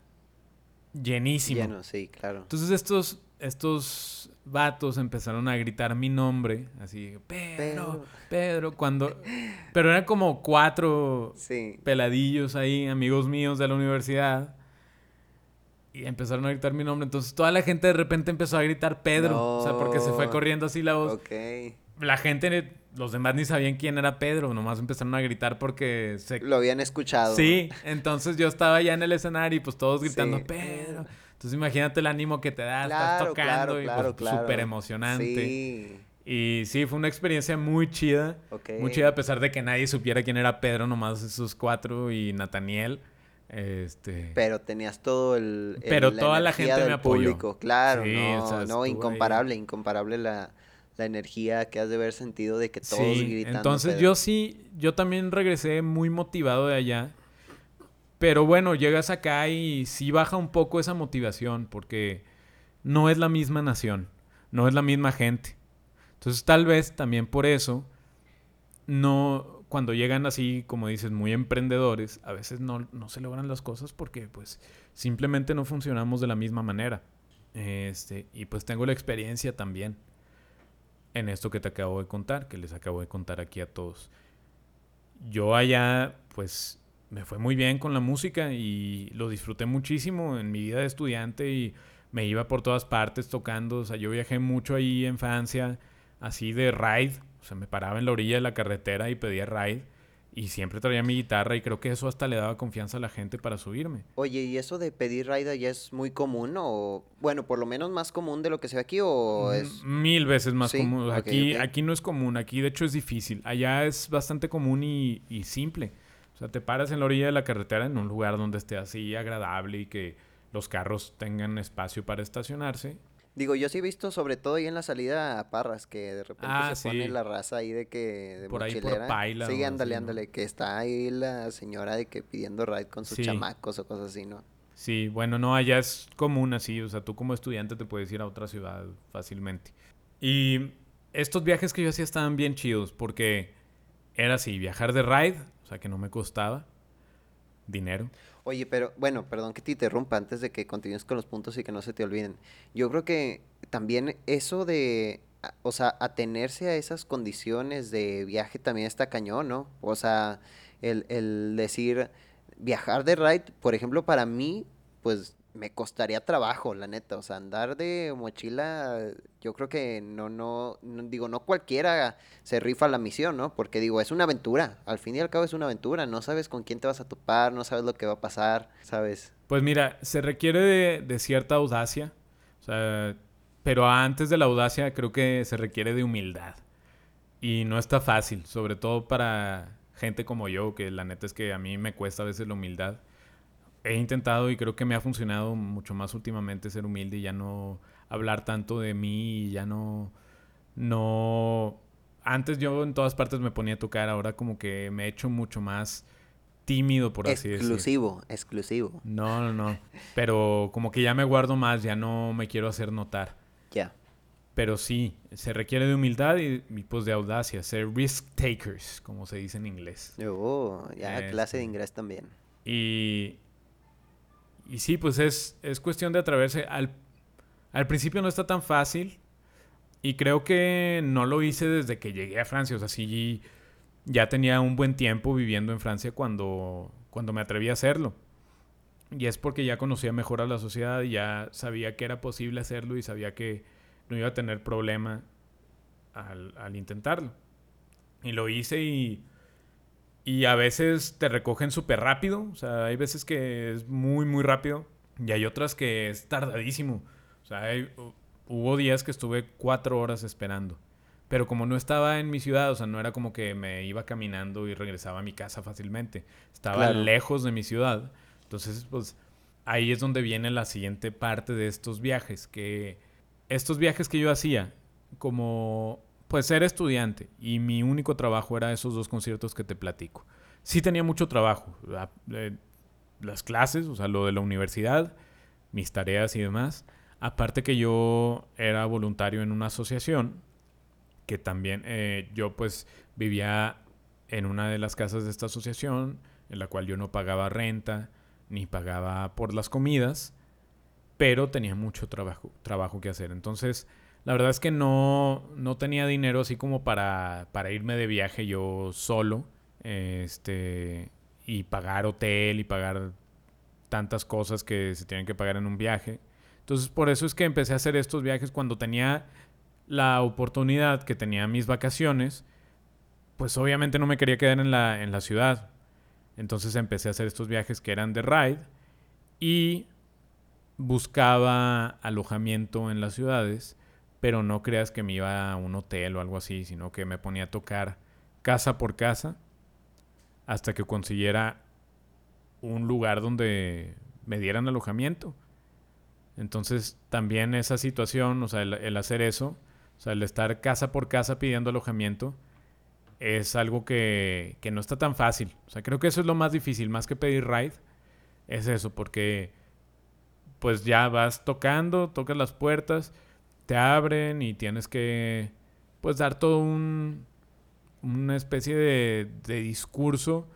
llenísimo. Lleno, sí, claro. Entonces estos, estos vatos empezaron a gritar mi nombre, así, Pedro, Pedro. Pedro, cuando... Pero eran como cuatro Sí. peladillos ahí, amigos míos de la universidad. Y empezaron a gritar mi nombre. Entonces toda la gente de repente empezó a gritar Pedro. O sea, porque se fue corriendo así la voz. Ok. La gente, los demás ni sabían quién era Pedro. Nomás empezaron a gritar porque se... Lo habían escuchado. Sí, entonces yo estaba ya en el escenario y pues todos gritando Sí. Pedro. Entonces imagínate el ánimo que te da, estás tocando claro, y claro, pues súper emocionante. Sí. Y sí, fue una experiencia muy chida. Ok. Muy chida a pesar de que nadie supiera quién era Pedro, nomás esos cuatro y Nathaniel. Este... Pero tenías todo el. el- Pero toda la gente me del apoyó. público. Claro, Sí, no, o sea, no, ahí. incomparable, incomparable la, la energía que has de haber sentido de que todos Sí, gritando. entonces yo sí, yo también regresé muy motivado de allá. Pero bueno, llegas acá y sí baja un poco esa motivación porque no es la misma nación, no es la misma gente. Entonces tal vez también por eso, no, cuando llegan así, como dices, muy emprendedores, a veces no, no se logran las cosas porque pues simplemente no funcionamos de la misma manera. Este, y pues tengo la experiencia también en esto que te acabo de contar, que les acabo de contar aquí a todos. Yo allá, pues, me fue muy bien con la música y lo disfruté muchísimo en mi vida de estudiante y me iba por todas partes tocando. O sea, yo viajé mucho ahí en Francia, así de ride. O sea, me paraba en la orilla de la carretera y pedía ride. Y siempre traía mi guitarra y creo que eso hasta le daba confianza a la gente para subirme. Oye, ¿y eso de pedir ride ya es muy común o, bueno, por lo menos más común de lo que se ve aquí o es... Mil veces más Sí, común. Aquí, aquí no es común, aquí de hecho es difícil. Allá es bastante común y, y simple. O sea, te paras en la orilla de la carretera en un lugar donde esté así agradable y que los carros tengan espacio para estacionarse. Digo, yo sí he visto sobre todo ahí en la salida a Parras que de repente Ah, se pone sí. la raza ahí de que de Por ahí por. Paila Sí, ándale, así, que está ahí la señora de que pidiendo ride con sus Sí. chamacos o cosas así, ¿no? Sí, bueno, no, allá es común así. O sea, tú como estudiante te puedes ir a otra ciudad fácilmente. Y estos viajes que yo hacía estaban bien chidos porque era así, viajar de ride, o sea, que no me costaba dinero. Oye, pero bueno, perdón que te interrumpa antes de que continúes con los puntos y que no se te olviden. Yo creo que también eso de, o sea, atenerse a esas condiciones de viaje también está cañón, ¿no? O sea, el, el decir, viajar de ride, por ejemplo, para mí, pues me costaría trabajo, la neta. O sea, andar de mochila, yo creo que no, no, no- digo, no cualquiera se rifa la misión, ¿no? Porque digo, es una aventura. Al fin y al cabo es una aventura. No sabes con quién te vas a topar, no sabes lo que va a pasar, ¿sabes? Pues mira, se requiere de, de cierta audacia, o sea, pero antes de la audacia creo que se requiere de humildad. Y no está fácil, sobre todo para gente como yo, que la neta es que a mí me cuesta a veces la humildad. He intentado y creo que me ha funcionado mucho más últimamente ser humilde y ya no hablar tanto de mí y ya no... No... Antes yo en todas partes me ponía a tocar, ahora como que me he hecho mucho más tímido, por así decirlo. exclusivo, exclusivo. No, no, no. Pero como que ya me guardo más, ya no me quiero hacer notar. Ya. Pero sí, se requiere de humildad y, y, pues de audacia, ser risk takers, como se dice en inglés. Oh, ya clase de Este. inglés también. Y, y sí, pues es, es cuestión de atreverse. Al, al principio no está tan fácil y creo que no lo hice desde que llegué a Francia. O sea, sí, ya tenía un buen tiempo viviendo en Francia cuando, cuando me atreví a hacerlo. Y es porque ya conocía mejor a la sociedad y ya sabía que era posible hacerlo y sabía que no iba a tener problema al, al intentarlo. Y lo hice y, y a veces te recogen súper rápido. O sea, hay veces que es muy, muy rápido. Y hay otras que es tardadísimo. O sea, hay- hu- hubo días que estuve cuatro horas esperando. Pero como no estaba en mi ciudad, o sea, no era como que me iba caminando y regresaba a mi casa fácilmente. Estaba Claro. lejos de mi ciudad. Entonces, pues ahí es donde viene la siguiente parte de estos viajes. Que estos viajes que yo hacía, como pues ser estudiante y mi único trabajo era esos dos conciertos que te platico. Sí tenía mucho trabajo. eh, las clases, o sea, lo de la universidad, mis tareas y demás. Aparte que yo era voluntario en una asociación que también eh, yo pues vivía en una de las casas de esta asociación, en la cual yo no pagaba renta ni pagaba por las comidas, pero tenía mucho trabajo, trabajo que hacer. Entonces, la verdad es que no, no tenía dinero así como para, para irme de viaje yo solo, este, y pagar hotel y pagar tantas cosas que se tienen que pagar en un viaje. Entonces, por eso es que empecé a hacer estos viajes cuando tenía la oportunidad, que tenía mis vacaciones, pues obviamente no me quería quedar en la, en la ciudad. Entonces empecé a hacer estos viajes que eran de ride y buscaba alojamiento en las ciudades, pero no creas que me iba a un hotel o algo así, sino que me ponía a tocar casa por casa hasta que consiguiera un lugar donde me dieran alojamiento. Entonces también esa situación, o sea, el, hacer eso, o sea, el estar casa por casa pidiendo alojamiento, es algo que, que no está tan fácil. O sea, creo que eso es lo más difícil, más que pedir ride, es eso, porque pues ya vas tocando, tocas las puertas, te abren y tienes que pues dar todo un una especie de, de discurso.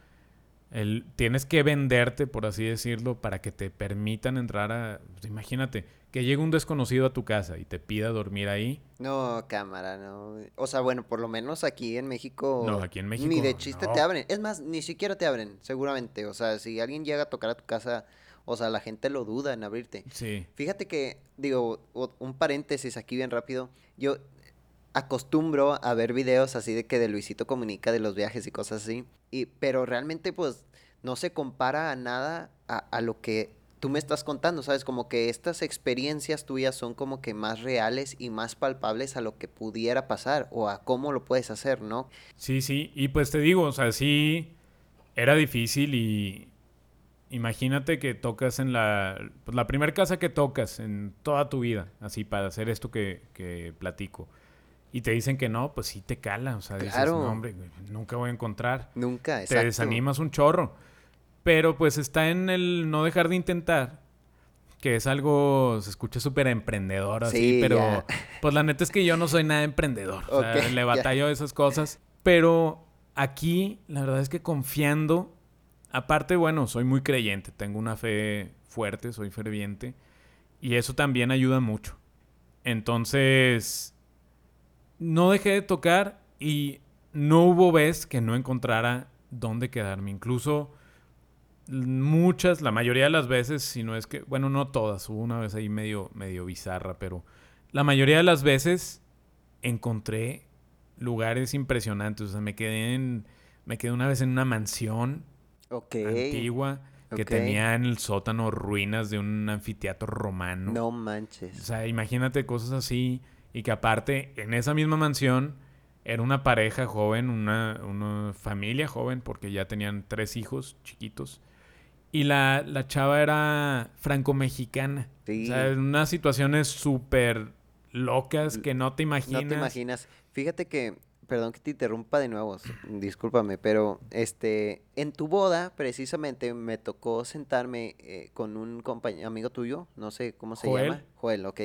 El, tienes que venderte, por así decirlo, para que te permitan entrar a... pues, imagínate, que llegue un desconocido a tu casa y te pida dormir ahí. No, cámara, no. O sea, bueno, por lo menos aquí en México. No, aquí en México Ni de chiste no. te abren. Es más, ni siquiera te abren, seguramente. O sea, si alguien llega a tocar a tu casa, o sea, la gente lo duda en abrirte. Sí. Fíjate que, digo, un paréntesis aquí bien rápido. Yo acostumbro a ver videos así de que de Luisito comunica de los viajes y cosas así. Y, pero realmente, pues, no se compara a nada a, a lo que tú me estás contando, ¿sabes? Como que estas experiencias tuyas son como que más reales y más palpables a lo que pudiera pasar o a cómo lo puedes hacer, ¿no? Sí, sí. Y pues te digo, o sea, sí era difícil y imagínate que tocas en la, pues, la primera casa que tocas en toda tu vida, así para hacer esto que, que platico. Y te dicen que no, pues sí te cala. O sea, dices, Claro. no, hombre, nunca voy a encontrar. Nunca, te exacto. desanimas un chorro. Pero pues está en el no dejar de intentar, que es algo, se escucha súper emprendedor así, Sí, pero ya. pues la neta es que yo no soy nada emprendedor. O sea, le batallo esas cosas. Pero aquí, la verdad es que confiando, aparte, bueno, soy muy creyente, tengo una fe fuerte, soy ferviente, y eso también ayuda mucho. Entonces, no dejé de tocar y no hubo vez que no encontrara dónde quedarme. Incluso muchas, la mayoría de las veces, si no es que, bueno, no todas, hubo una vez ahí medio, medio bizarra, pero la mayoría de las veces encontré lugares impresionantes. O sea, me quedé en, me quedé una vez en una mansión Antigua que tenía en el sótano ruinas de un anfiteatro romano. No O manches. sea, imagínate cosas así y que aparte en esa misma mansión era una pareja joven, una, una familia joven, porque ya tenían tres hijos chiquitos. Y la, la chava era franco-mexicana. Sí. O sea, en unas situaciones súper locas que no te imaginas. No te imaginas. Fíjate que, perdón que te interrumpa de nuevo, discúlpame, pero este, en tu boda precisamente me tocó sentarme eh, con un compañero, amigo tuyo, no sé cómo se Joel. llama. Joel, ok.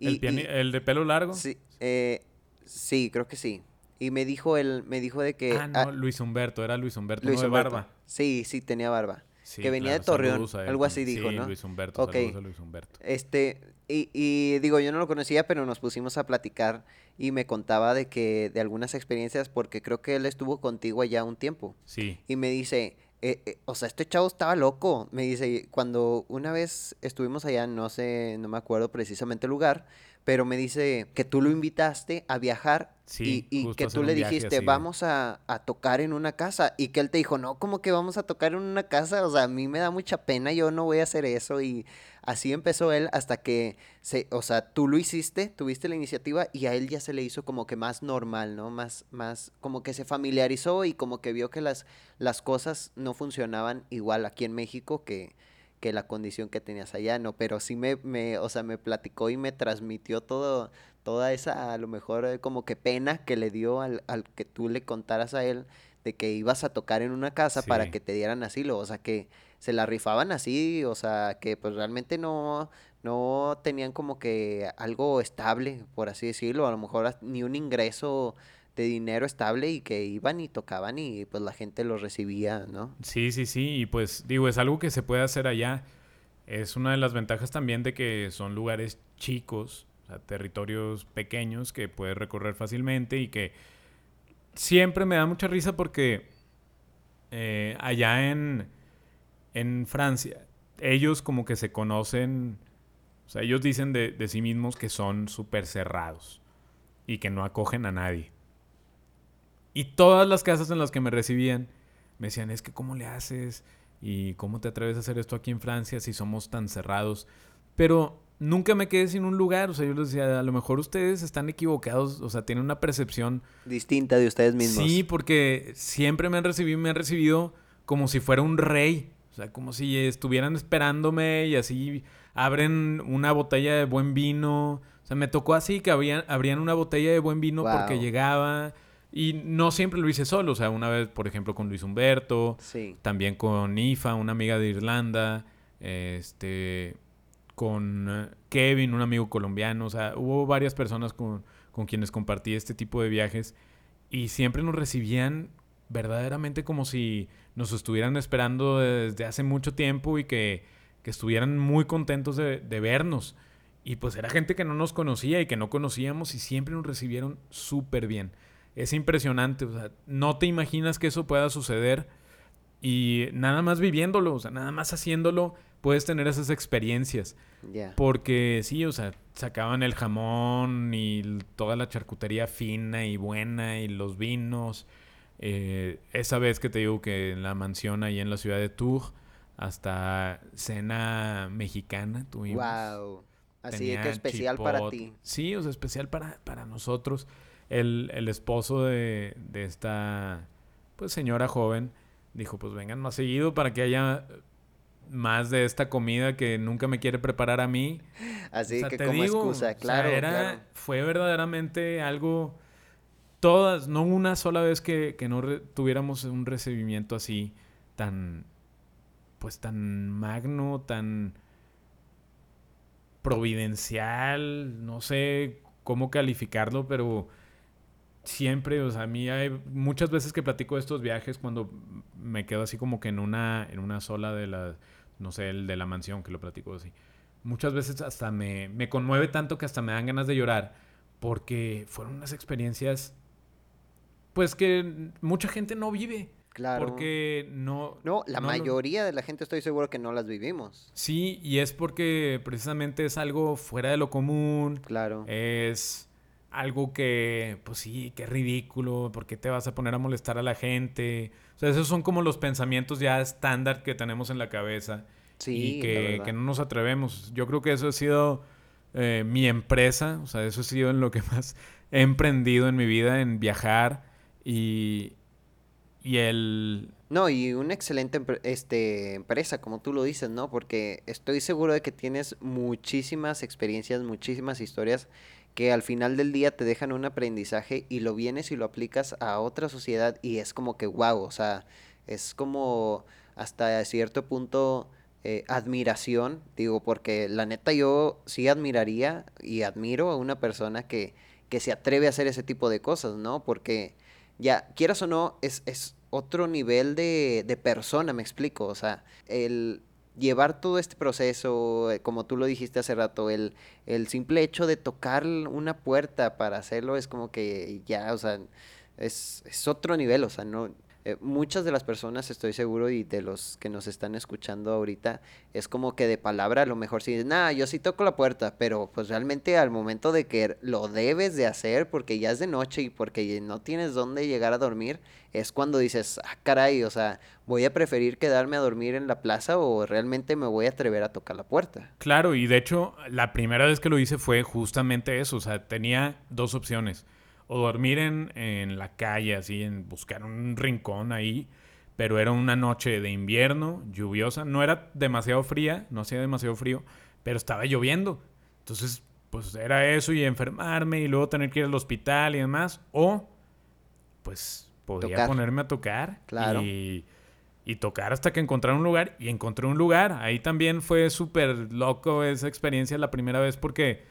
Y, el, piani- y- el de pelo largo. sí, eh, sí, creo que sí. Y me dijo él, me dijo de que ah, no, ah, Luis Humberto, era Luis Humberto, Luis no de Humberto. barba. Sí, sí, tenía barba. Sí, que venía de Torreón, algo así dijo, Sí, ¿no? Luis Humberto, Ok. saludos a Luis Humberto. Este, y, y digo, yo no lo conocía, pero nos pusimos a platicar y me contaba de que, de algunas experiencias, porque creo que él estuvo contigo allá un tiempo. Sí, Y me dice, eh, eh, o sea, este chavo estaba loco. Me dice, cuando una vez estuvimos allá, no sé, no me acuerdo precisamente el lugar, pero me dice que tú lo invitaste a viajar Sí, y, y que tú le dijiste, así vamos a, a tocar en una casa. Y que él te dijo, no, ¿cómo que vamos a tocar en una casa? O sea, a mí me da mucha pena, yo no voy a hacer eso. Y así empezó él hasta que, se, o sea, tú lo hiciste, tuviste la iniciativa y a él ya se le hizo como que más normal, ¿no? Más, más, como que se familiarizó y como que vio que las, las cosas no funcionaban igual aquí en México que, que la condición que tenías allá, ¿no? Pero sí me, me, o sea, me platicó y me transmitió todo, toda esa, a lo mejor, eh, como que pena que le dio al, al que tú le contaras a él de que ibas a tocar en una casa para que te dieran asilo, o sea, que se la rifaban así, o sea, que pues realmente no, no tenían como que algo estable, por así decirlo, a lo mejor ni un ingreso de dinero estable y que iban y tocaban y pues la gente los recibía, ¿no? Sí, sí, sí. Y pues digo, es algo que se puede hacer allá. Es una de las ventajas también de que son lugares chicos, o sea, territorios pequeños que puedes recorrer fácilmente y que siempre me da mucha risa porque eh, allá en, en Francia, ellos como que se conocen, o sea, ellos dicen de, de sí mismos que son súper cerrados y que no acogen a nadie. Y todas las casas en las que me recibían me decían, es que ¿cómo le haces? ¿Y cómo te atreves a hacer esto aquí en Francia si somos tan cerrados? Pero nunca me quedé sin un lugar. O sea, yo les decía, a lo mejor ustedes están equivocados. O sea, tienen una percepción. Distinta de ustedes mismos. Sí, porque siempre me han recibido, me han recibido como si fuera un rey. O sea, como si estuvieran esperándome y así abren una botella de buen vino. O sea, me tocó así que abrían, abrían una botella de buen vino porque llegaba. Y no siempre lo hice solo. O sea, una vez, por ejemplo, con Luis Humberto. Sí. También con Ifa, una amiga de Irlanda. Este. Con eh, Kevin, un amigo colombiano. O sea, hubo varias personas con, con quienes compartí este tipo de viajes. Y siempre nos recibían verdaderamente como si nos estuvieran esperando desde hace mucho tiempo y que, que estuvieran muy contentos de, de vernos. Y pues era gente que no nos conocía y que no conocíamos y siempre nos recibieron súper bien. Es impresionante, o sea, no te imaginas que eso pueda suceder y nada más viviéndolo, o sea, nada más haciéndolo, puedes tener esas experiencias. Porque sí, o sea, sacaban el jamón y toda la charcutería fina y buena y los vinos. Eh, esa vez que te digo que en la mansión ahí en la ciudad de Tours, hasta cena mexicana tuvimos. Wow. Así que especial para ti. Sí, o sea, especial para, para nosotros. El, el esposo de, de esta pues señora joven dijo, pues vengan más seguido para que haya más de esta comida que nunca me quiere preparar a mí. Así O sea, que te como digo, excusa, o sea, claro, era, claro. Fue verdaderamente algo... Todas, no una sola vez que, que no tuviéramos un recibimiento así tan... Pues tan magno, tan providencial, no sé cómo calificarlo, pero siempre, o sea, a mí hay muchas veces que platico de estos viajes cuando me quedo así como que en una, en una sola de las, no sé, el de la mansión que lo platico así. Muchas veces hasta me, me conmueve tanto que hasta me dan ganas de llorar porque fueron unas experiencias pues que mucha gente no vive. Claro. Porque no... No, la no mayoría de la gente estoy seguro que no las vivimos. Sí, y es porque precisamente es algo fuera de lo común. Claro. Es algo que, pues sí, que ridículo. ¿Por qué te vas a poner a molestar a la gente? O sea, esos son como los pensamientos ya estándar que tenemos en la cabeza. sí, y que, que no nos atrevemos. Yo creo que eso ha sido eh, mi empresa. O sea, eso ha sido en lo que más he emprendido en mi vida, en viajar. Y, y el... No, y una excelente este, empresa, como tú lo dices, ¿no? Porque estoy seguro de que tienes muchísimas experiencias, muchísimas historias que al final del día te dejan un aprendizaje y lo vienes y lo aplicas a otra sociedad y es como que wow, o sea, es como hasta cierto punto eh, admiración, digo, porque la neta yo sí admiraría y admiro a una persona que, que se atreve a hacer ese tipo de cosas, ¿no? Porque ya, quieras o no, es, es otro nivel de, de persona, me explico. O sea, el llevar todo este proceso, eh, como tú lo dijiste hace rato, el, el simple hecho de tocar una puerta para hacerlo es como que ya, o sea, es, es otro nivel, o sea, no... eh, muchas de las personas, estoy seguro, y de los que nos están escuchando ahorita, es como que de palabra a lo mejor sí, nada, yo sí toco la puerta, pero pues realmente al momento de que lo debes de hacer, porque ya es de noche y porque no tienes dónde llegar a dormir, es cuando dices, ah, caray, o sea, voy a preferir quedarme a dormir en la plaza o realmente me voy a atrever a tocar la puerta. Claro, y de hecho, la primera vez que lo hice fue justamente eso, o sea, tenía dos opciones o dormir en, en la calle, así, en buscar un rincón ahí. Pero era una noche de invierno, lluviosa. No era demasiado fría, no hacía demasiado frío, pero estaba lloviendo. Entonces, pues era eso y enfermarme y luego tener que ir al hospital y demás. O, pues, podía ponerme a tocar. Claro. Y, y tocar hasta que encontrara un lugar. Y encontré un lugar. Ahí también fue súper loco esa experiencia la primera vez porque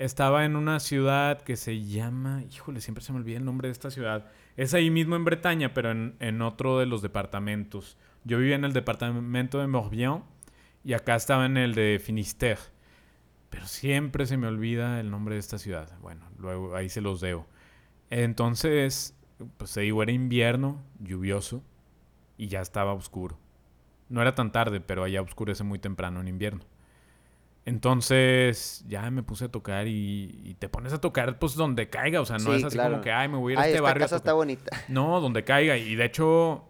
estaba en una ciudad que se llama, híjole, siempre se me olvida el nombre de esta ciudad. Es ahí mismo en Bretaña, pero en, otro de los departamentos. Yo vivía en el departamento de Morbihan y acá estaba en el de Finisterre. Pero siempre se me olvida el nombre de esta ciudad. Bueno, luego ahí se los debo. Entonces, pues te digo, era invierno, lluvioso y ya estaba oscuro. No era tan tarde, pero allá oscurece muy temprano en invierno. Entonces ya me puse a tocar y, te pones a tocar pues donde caiga, o sea, no es así como que, ay, me voy a ir a este barrio. casa está bonita. No, donde caiga. Y de hecho,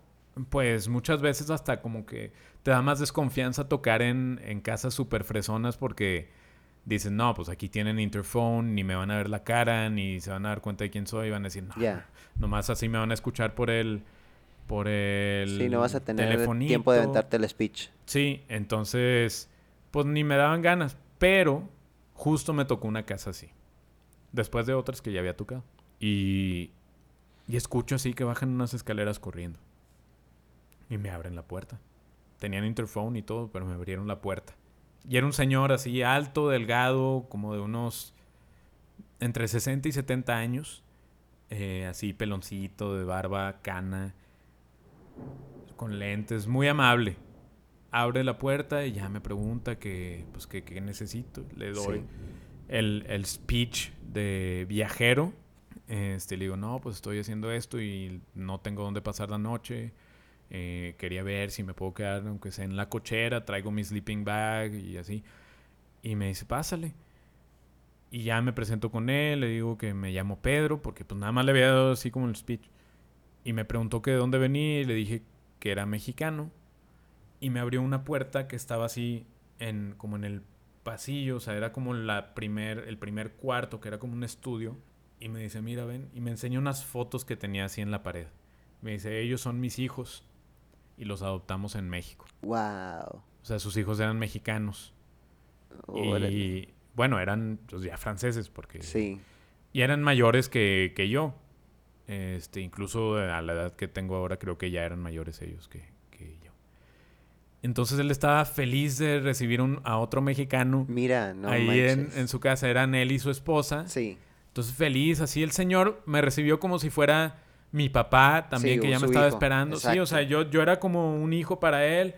pues muchas veces hasta como que te da más desconfianza tocar en, en casas súper fresonas porque dicen, no, pues aquí tienen interphone, ni me van a ver la cara, ni se van a dar cuenta de quién soy, y van a decir, no, nomás así me van a escuchar por el por el Sí, no vas a tener tiempo de aventarte el speech. Sí, entonces pues ni me daban ganas. Pero justo me tocó una casa así. Después de otras que ya había tocado. Y, y escucho así que bajan unas escaleras corriendo. Y me abren la puerta. Tenían interphone y todo, pero me abrieron la puerta. Y era un señor así alto, delgado, como de unos entre 60 y 70 años. Eh, así peloncito, de barba, cana, con lentes, muy amable abre la puerta y ya me pregunta que, pues, que, necesito. Le doy el, el, speech de viajero. Este, le digo, no, pues estoy haciendo esto y no tengo dónde pasar la noche. Eh, quería ver si me puedo quedar, aunque sea en la cochera, traigo mi sleeping bag y así. Y me dice, pásale. Y ya me presento con él, le digo que me llamo Pedro, porque pues nada más le había dado así como el speech. Y me preguntó que de dónde venía y le dije que era mexicano y me abrió una puerta que estaba así en como en el pasillo, o sea, era como la primer, el primer cuarto, que era como un estudio, y me dice, mira, ven, y me enseñó unas fotos que tenía así en la pared. Me dice, ellos son mis hijos y los adoptamos en México. Wow. O sea, sus hijos eran mexicanos. y bueno, eran pues, ya franceses porque... Sí. Y eran mayores que, que yo. Este, incluso a la edad que tengo ahora creo que ya eran mayores ellos que, entonces él estaba feliz de recibir a otro mexicano. Mira, no Ahí en, su casa eran él y su esposa. Sí. Entonces feliz, así el señor me recibió como si fuera mi papá también, que ya me estaba esperando. Sí, o sea, yo, yo era como un hijo para él.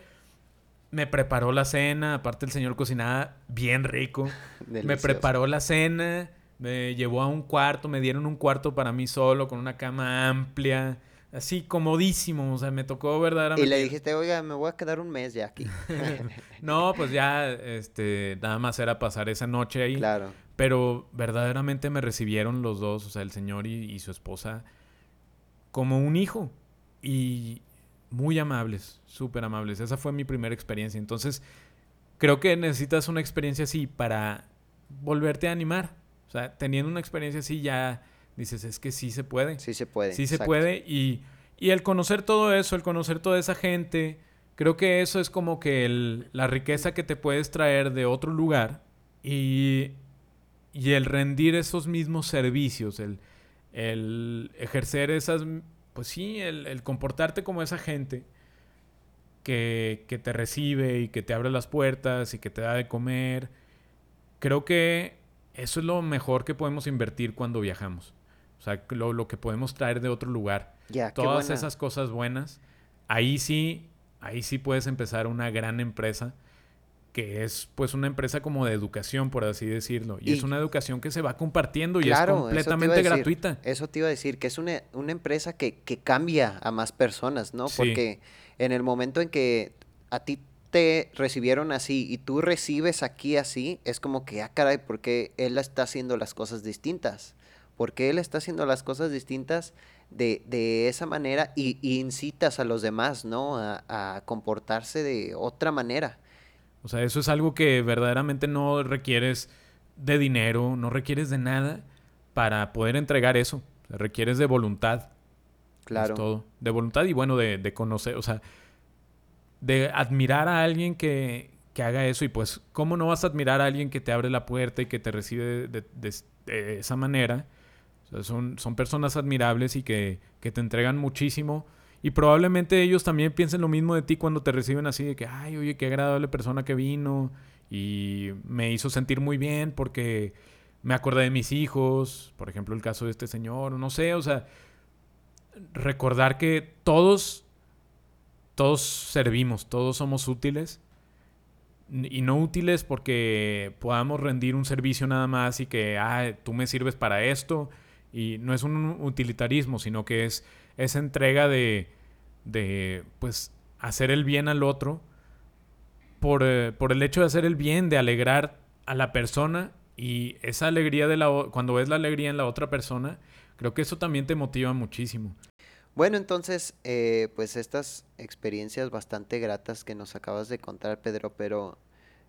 Me preparó la cena, aparte el señor cocinaba bien rico. me preparó la cena, me llevó a un cuarto, me dieron un cuarto para mí solo, con una cama amplia así comodísimo, o sea, me tocó verdaderamente. Y le dijiste, oiga, me voy a quedar un mes ya aquí. no, pues ya, este, nada más era pasar esa noche ahí. Claro. Pero verdaderamente me recibieron los dos, o sea, el señor y, su esposa, como un hijo. Y muy amables, súper amables. Esa fue mi primera experiencia. Entonces, creo que necesitas una experiencia así para volverte a animar. O sea, teniendo una experiencia así ya dices, es que sí se puede. Sí se puede. Sí se puede. Y, y, el conocer todo eso, el conocer toda esa gente, creo que eso es como que el, la riqueza que te puedes traer de otro lugar y, y el rendir esos mismos servicios, el, el ejercer esas, pues sí, el, el comportarte como esa gente. Que, que te recibe y que te abre las puertas y que te da de comer. Creo que eso es lo mejor que podemos invertir cuando viajamos. O sea, lo, que podemos traer de otro lugar. Todas esas cosas buenas. Ahí sí, ahí sí puedes empezar una gran empresa. que es pues una empresa como de educación, por así decirlo. Y, Y- es una educación que se va compartiendo y es eso completamente decir. gratuita. Eso te iba a decir, que es una, una empresa que, que cambia a más personas, ¿no? Sí. Porque en el momento en que a ti te recibieron así y tú recibes aquí así, es como que, ah, caray, ¿por qué él está haciendo las cosas distintas? ¿Por qué él está haciendo las cosas distintas de, de esa manera y, y incitas a los demás, ¿no? A, a comportarse de otra manera. O sea, eso es algo que verdaderamente no requieres de dinero, no requieres de nada para poder entregar eso. O sea, requieres de voluntad. Claro. Es todo. De voluntad y bueno, de, de conocer, o sea, de admirar a alguien que, que haga eso. Y pues, ¿cómo no vas a admirar a alguien que te abre la puerta y que te recibe de, de- de- de esa manera? Son, son personas admirables y que, que te entregan muchísimo. Y probablemente ellos también piensen lo mismo de ti cuando te reciben así de que, ay, oye, qué agradable persona que vino y me hizo sentir muy bien porque me acordé de mis hijos, por ejemplo, el caso de este señor, no sé, o sea, recordar que todos, todos servimos, todos somos útiles y no útiles porque podamos rendir un servicio nada más y que, ah, tú me sirves para esto y no es un utilitarismo, sino que es esa entrega de, de pues, hacer el bien al otro por, eh, por el hecho de hacer el bien, de alegrar a la persona y esa alegría de la cuando ves la alegría en la otra persona, creo que eso también te motiva muchísimo. Bueno, entonces, eh, pues estas experiencias bastante gratas que nos acabas de contar, Pedro, pero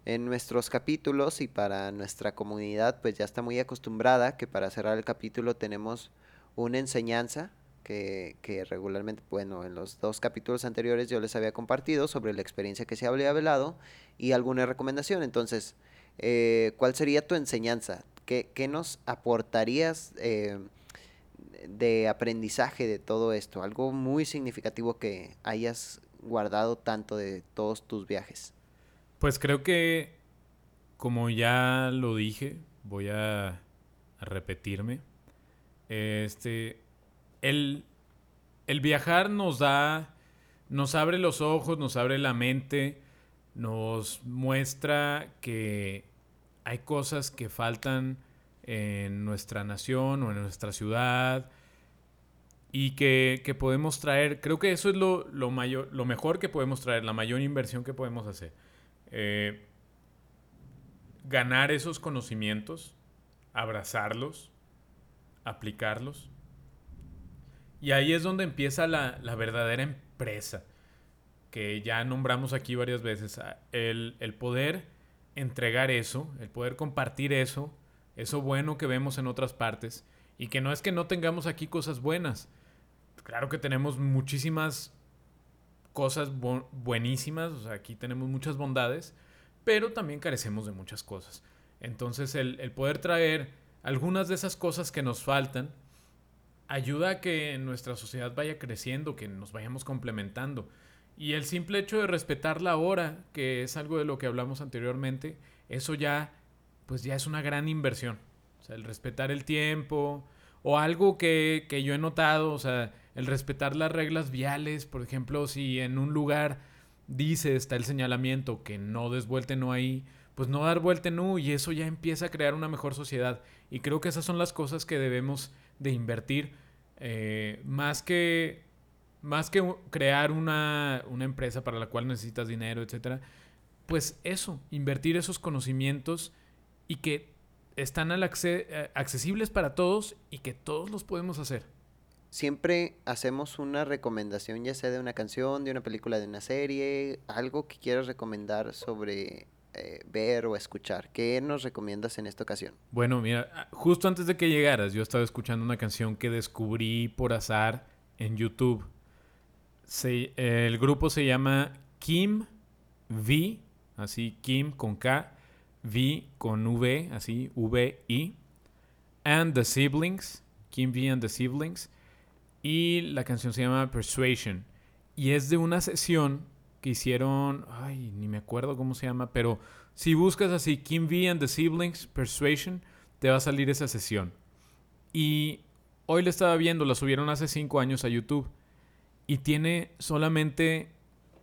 en nuestros capítulos y para nuestra comunidad, pues ya está muy acostumbrada que para cerrar el capítulo tenemos una enseñanza que, que regularmente, bueno, en los dos capítulos anteriores yo les había compartido sobre la experiencia que se había hablado y alguna recomendación. Entonces, eh, ¿cuál sería tu enseñanza? ¿Qué, qué nos aportarías? eh, de aprendizaje de todo esto? Algo muy significativo que hayas guardado tanto de todos tus viajes. Pues creo que, como ya lo dije, voy a, repetirme. Este, el, el viajar nos da, nos abre los ojos, nos abre la mente, nos muestra que hay cosas que faltan en nuestra nación o en nuestra ciudad y que, que podemos traer. Creo que eso es lo, lo mayor, lo mejor que podemos traer, la mayor inversión que podemos hacer. Eh, ganar esos conocimientos, abrazarlos, aplicarlos. Y ahí es donde empieza la, la verdadera empresa, que ya nombramos aquí varias veces. Ah, El, el poder entregar eso, el poder compartir eso, eso bueno que vemos en otras partes, y que no es que no tengamos aquí cosas buenas. Claro que tenemos muchísimas cosas bu- buenísimas, o sea, aquí tenemos muchas bondades, pero también carecemos de muchas cosas. Entonces el, el poder traer algunas de esas cosas que nos faltan ayuda a que nuestra sociedad vaya creciendo, que nos vayamos complementando. Y el simple hecho de respetar la hora, que es algo de lo que hablamos anteriormente, eso ya, pues ya es una gran inversión. O sea, el respetar el tiempo, o algo que, que yo he notado, o sea, el respetar las reglas viales, por ejemplo, si en un lugar dice, está el señalamiento, que no des vuelta U ahí, pues no dar vuelta en y eso ya empieza a crear una mejor sociedad. Y creo que esas son las cosas que debemos de invertir, eh, más que, más que crear una, una empresa para la cual necesitas dinero, etcétera. Pues eso, invertir esos conocimientos y que están al eh, accesibles para todos y que todos los podemos hacer. Siempre hacemos una recomendación, ya sea de una canción, de una película, de una serie, algo que quieras recomendar sobre eh, ver o escuchar. ¿Qué nos recomiendas en esta ocasión? Bueno, mira, ah, justo antes de que llegaras, yo estaba escuchando una canción que descubrí por azar en YouTube. Se- el grupo se llama Kim V, así Kim con K, V con V, así V-I, and the Siblings, Kim V and the Siblings, y la canción se llama Persuasion. Y es de una sesión que hicieron, ay, ni me acuerdo cómo se llama, pero si buscas así Kim V and the Siblings Persuasion, te va a salir esa sesión. Y hoy la estaba viendo, la subieron hace 5 años a YouTube. Y tiene solamente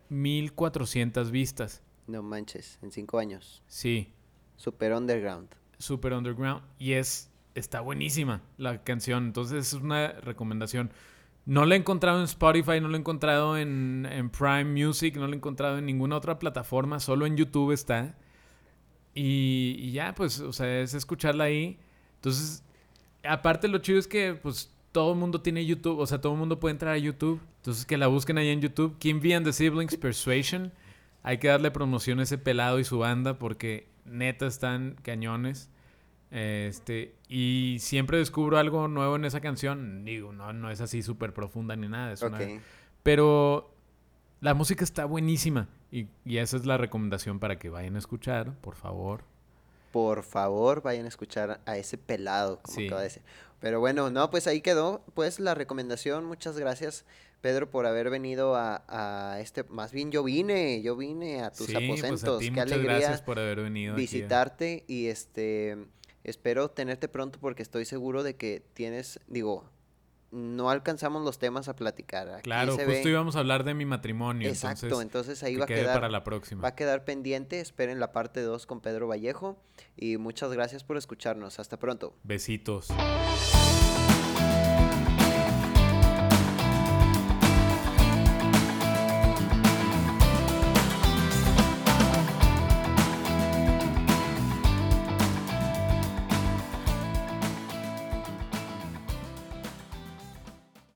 1400 vistas. No manches, en cinco años. Sí, Super underground. super underground. Y es, está buenísima la canción. Entonces es una recomendación. No la he encontrado en Spotify, no la he encontrado en, en Prime Music, no la he encontrado en ninguna otra plataforma, solo en YouTube está. Y, ya, pues, o sea, es escucharla ahí. Entonces, aparte lo chido es que, pues, todo el mundo tiene YouTube, o sea, todo el mundo puede entrar a YouTube. Entonces, que la busquen ahí en YouTube. Kim V and the Siblings Persuasion. Hay que darle promoción a ese pelado y su banda porque neta están cañones. Este, y siempre descubro algo nuevo en esa canción. Digo, no, no es así súper profunda ni nada. es una- pero la música está buenísima. Y, y esa es la recomendación para que vayan a escuchar, por favor. Por favor, vayan a escuchar a ese pelado, como Sí. acaba de decir. Pero bueno, no, pues ahí quedó, pues la recomendación. Muchas gracias, Pedro, por haber venido a, a este. Más bien, yo vine, yo vine a tus sí, pues a aposentos. ti Qué muchas alegría gracias por haber venido aquí visitarte y este. Espero tenerte pronto porque estoy seguro de que tienes, digo, no alcanzamos los temas a platicar. Aquí Claro, se justo ve- íbamos a hablar de mi matrimonio. Exacto, entonces, entonces ahí que va a quedar para la próxima. Va a quedar pendiente, esperen la parte 2 con Pedro Vallejo y muchas gracias por escucharnos. Hasta pronto. Besitos.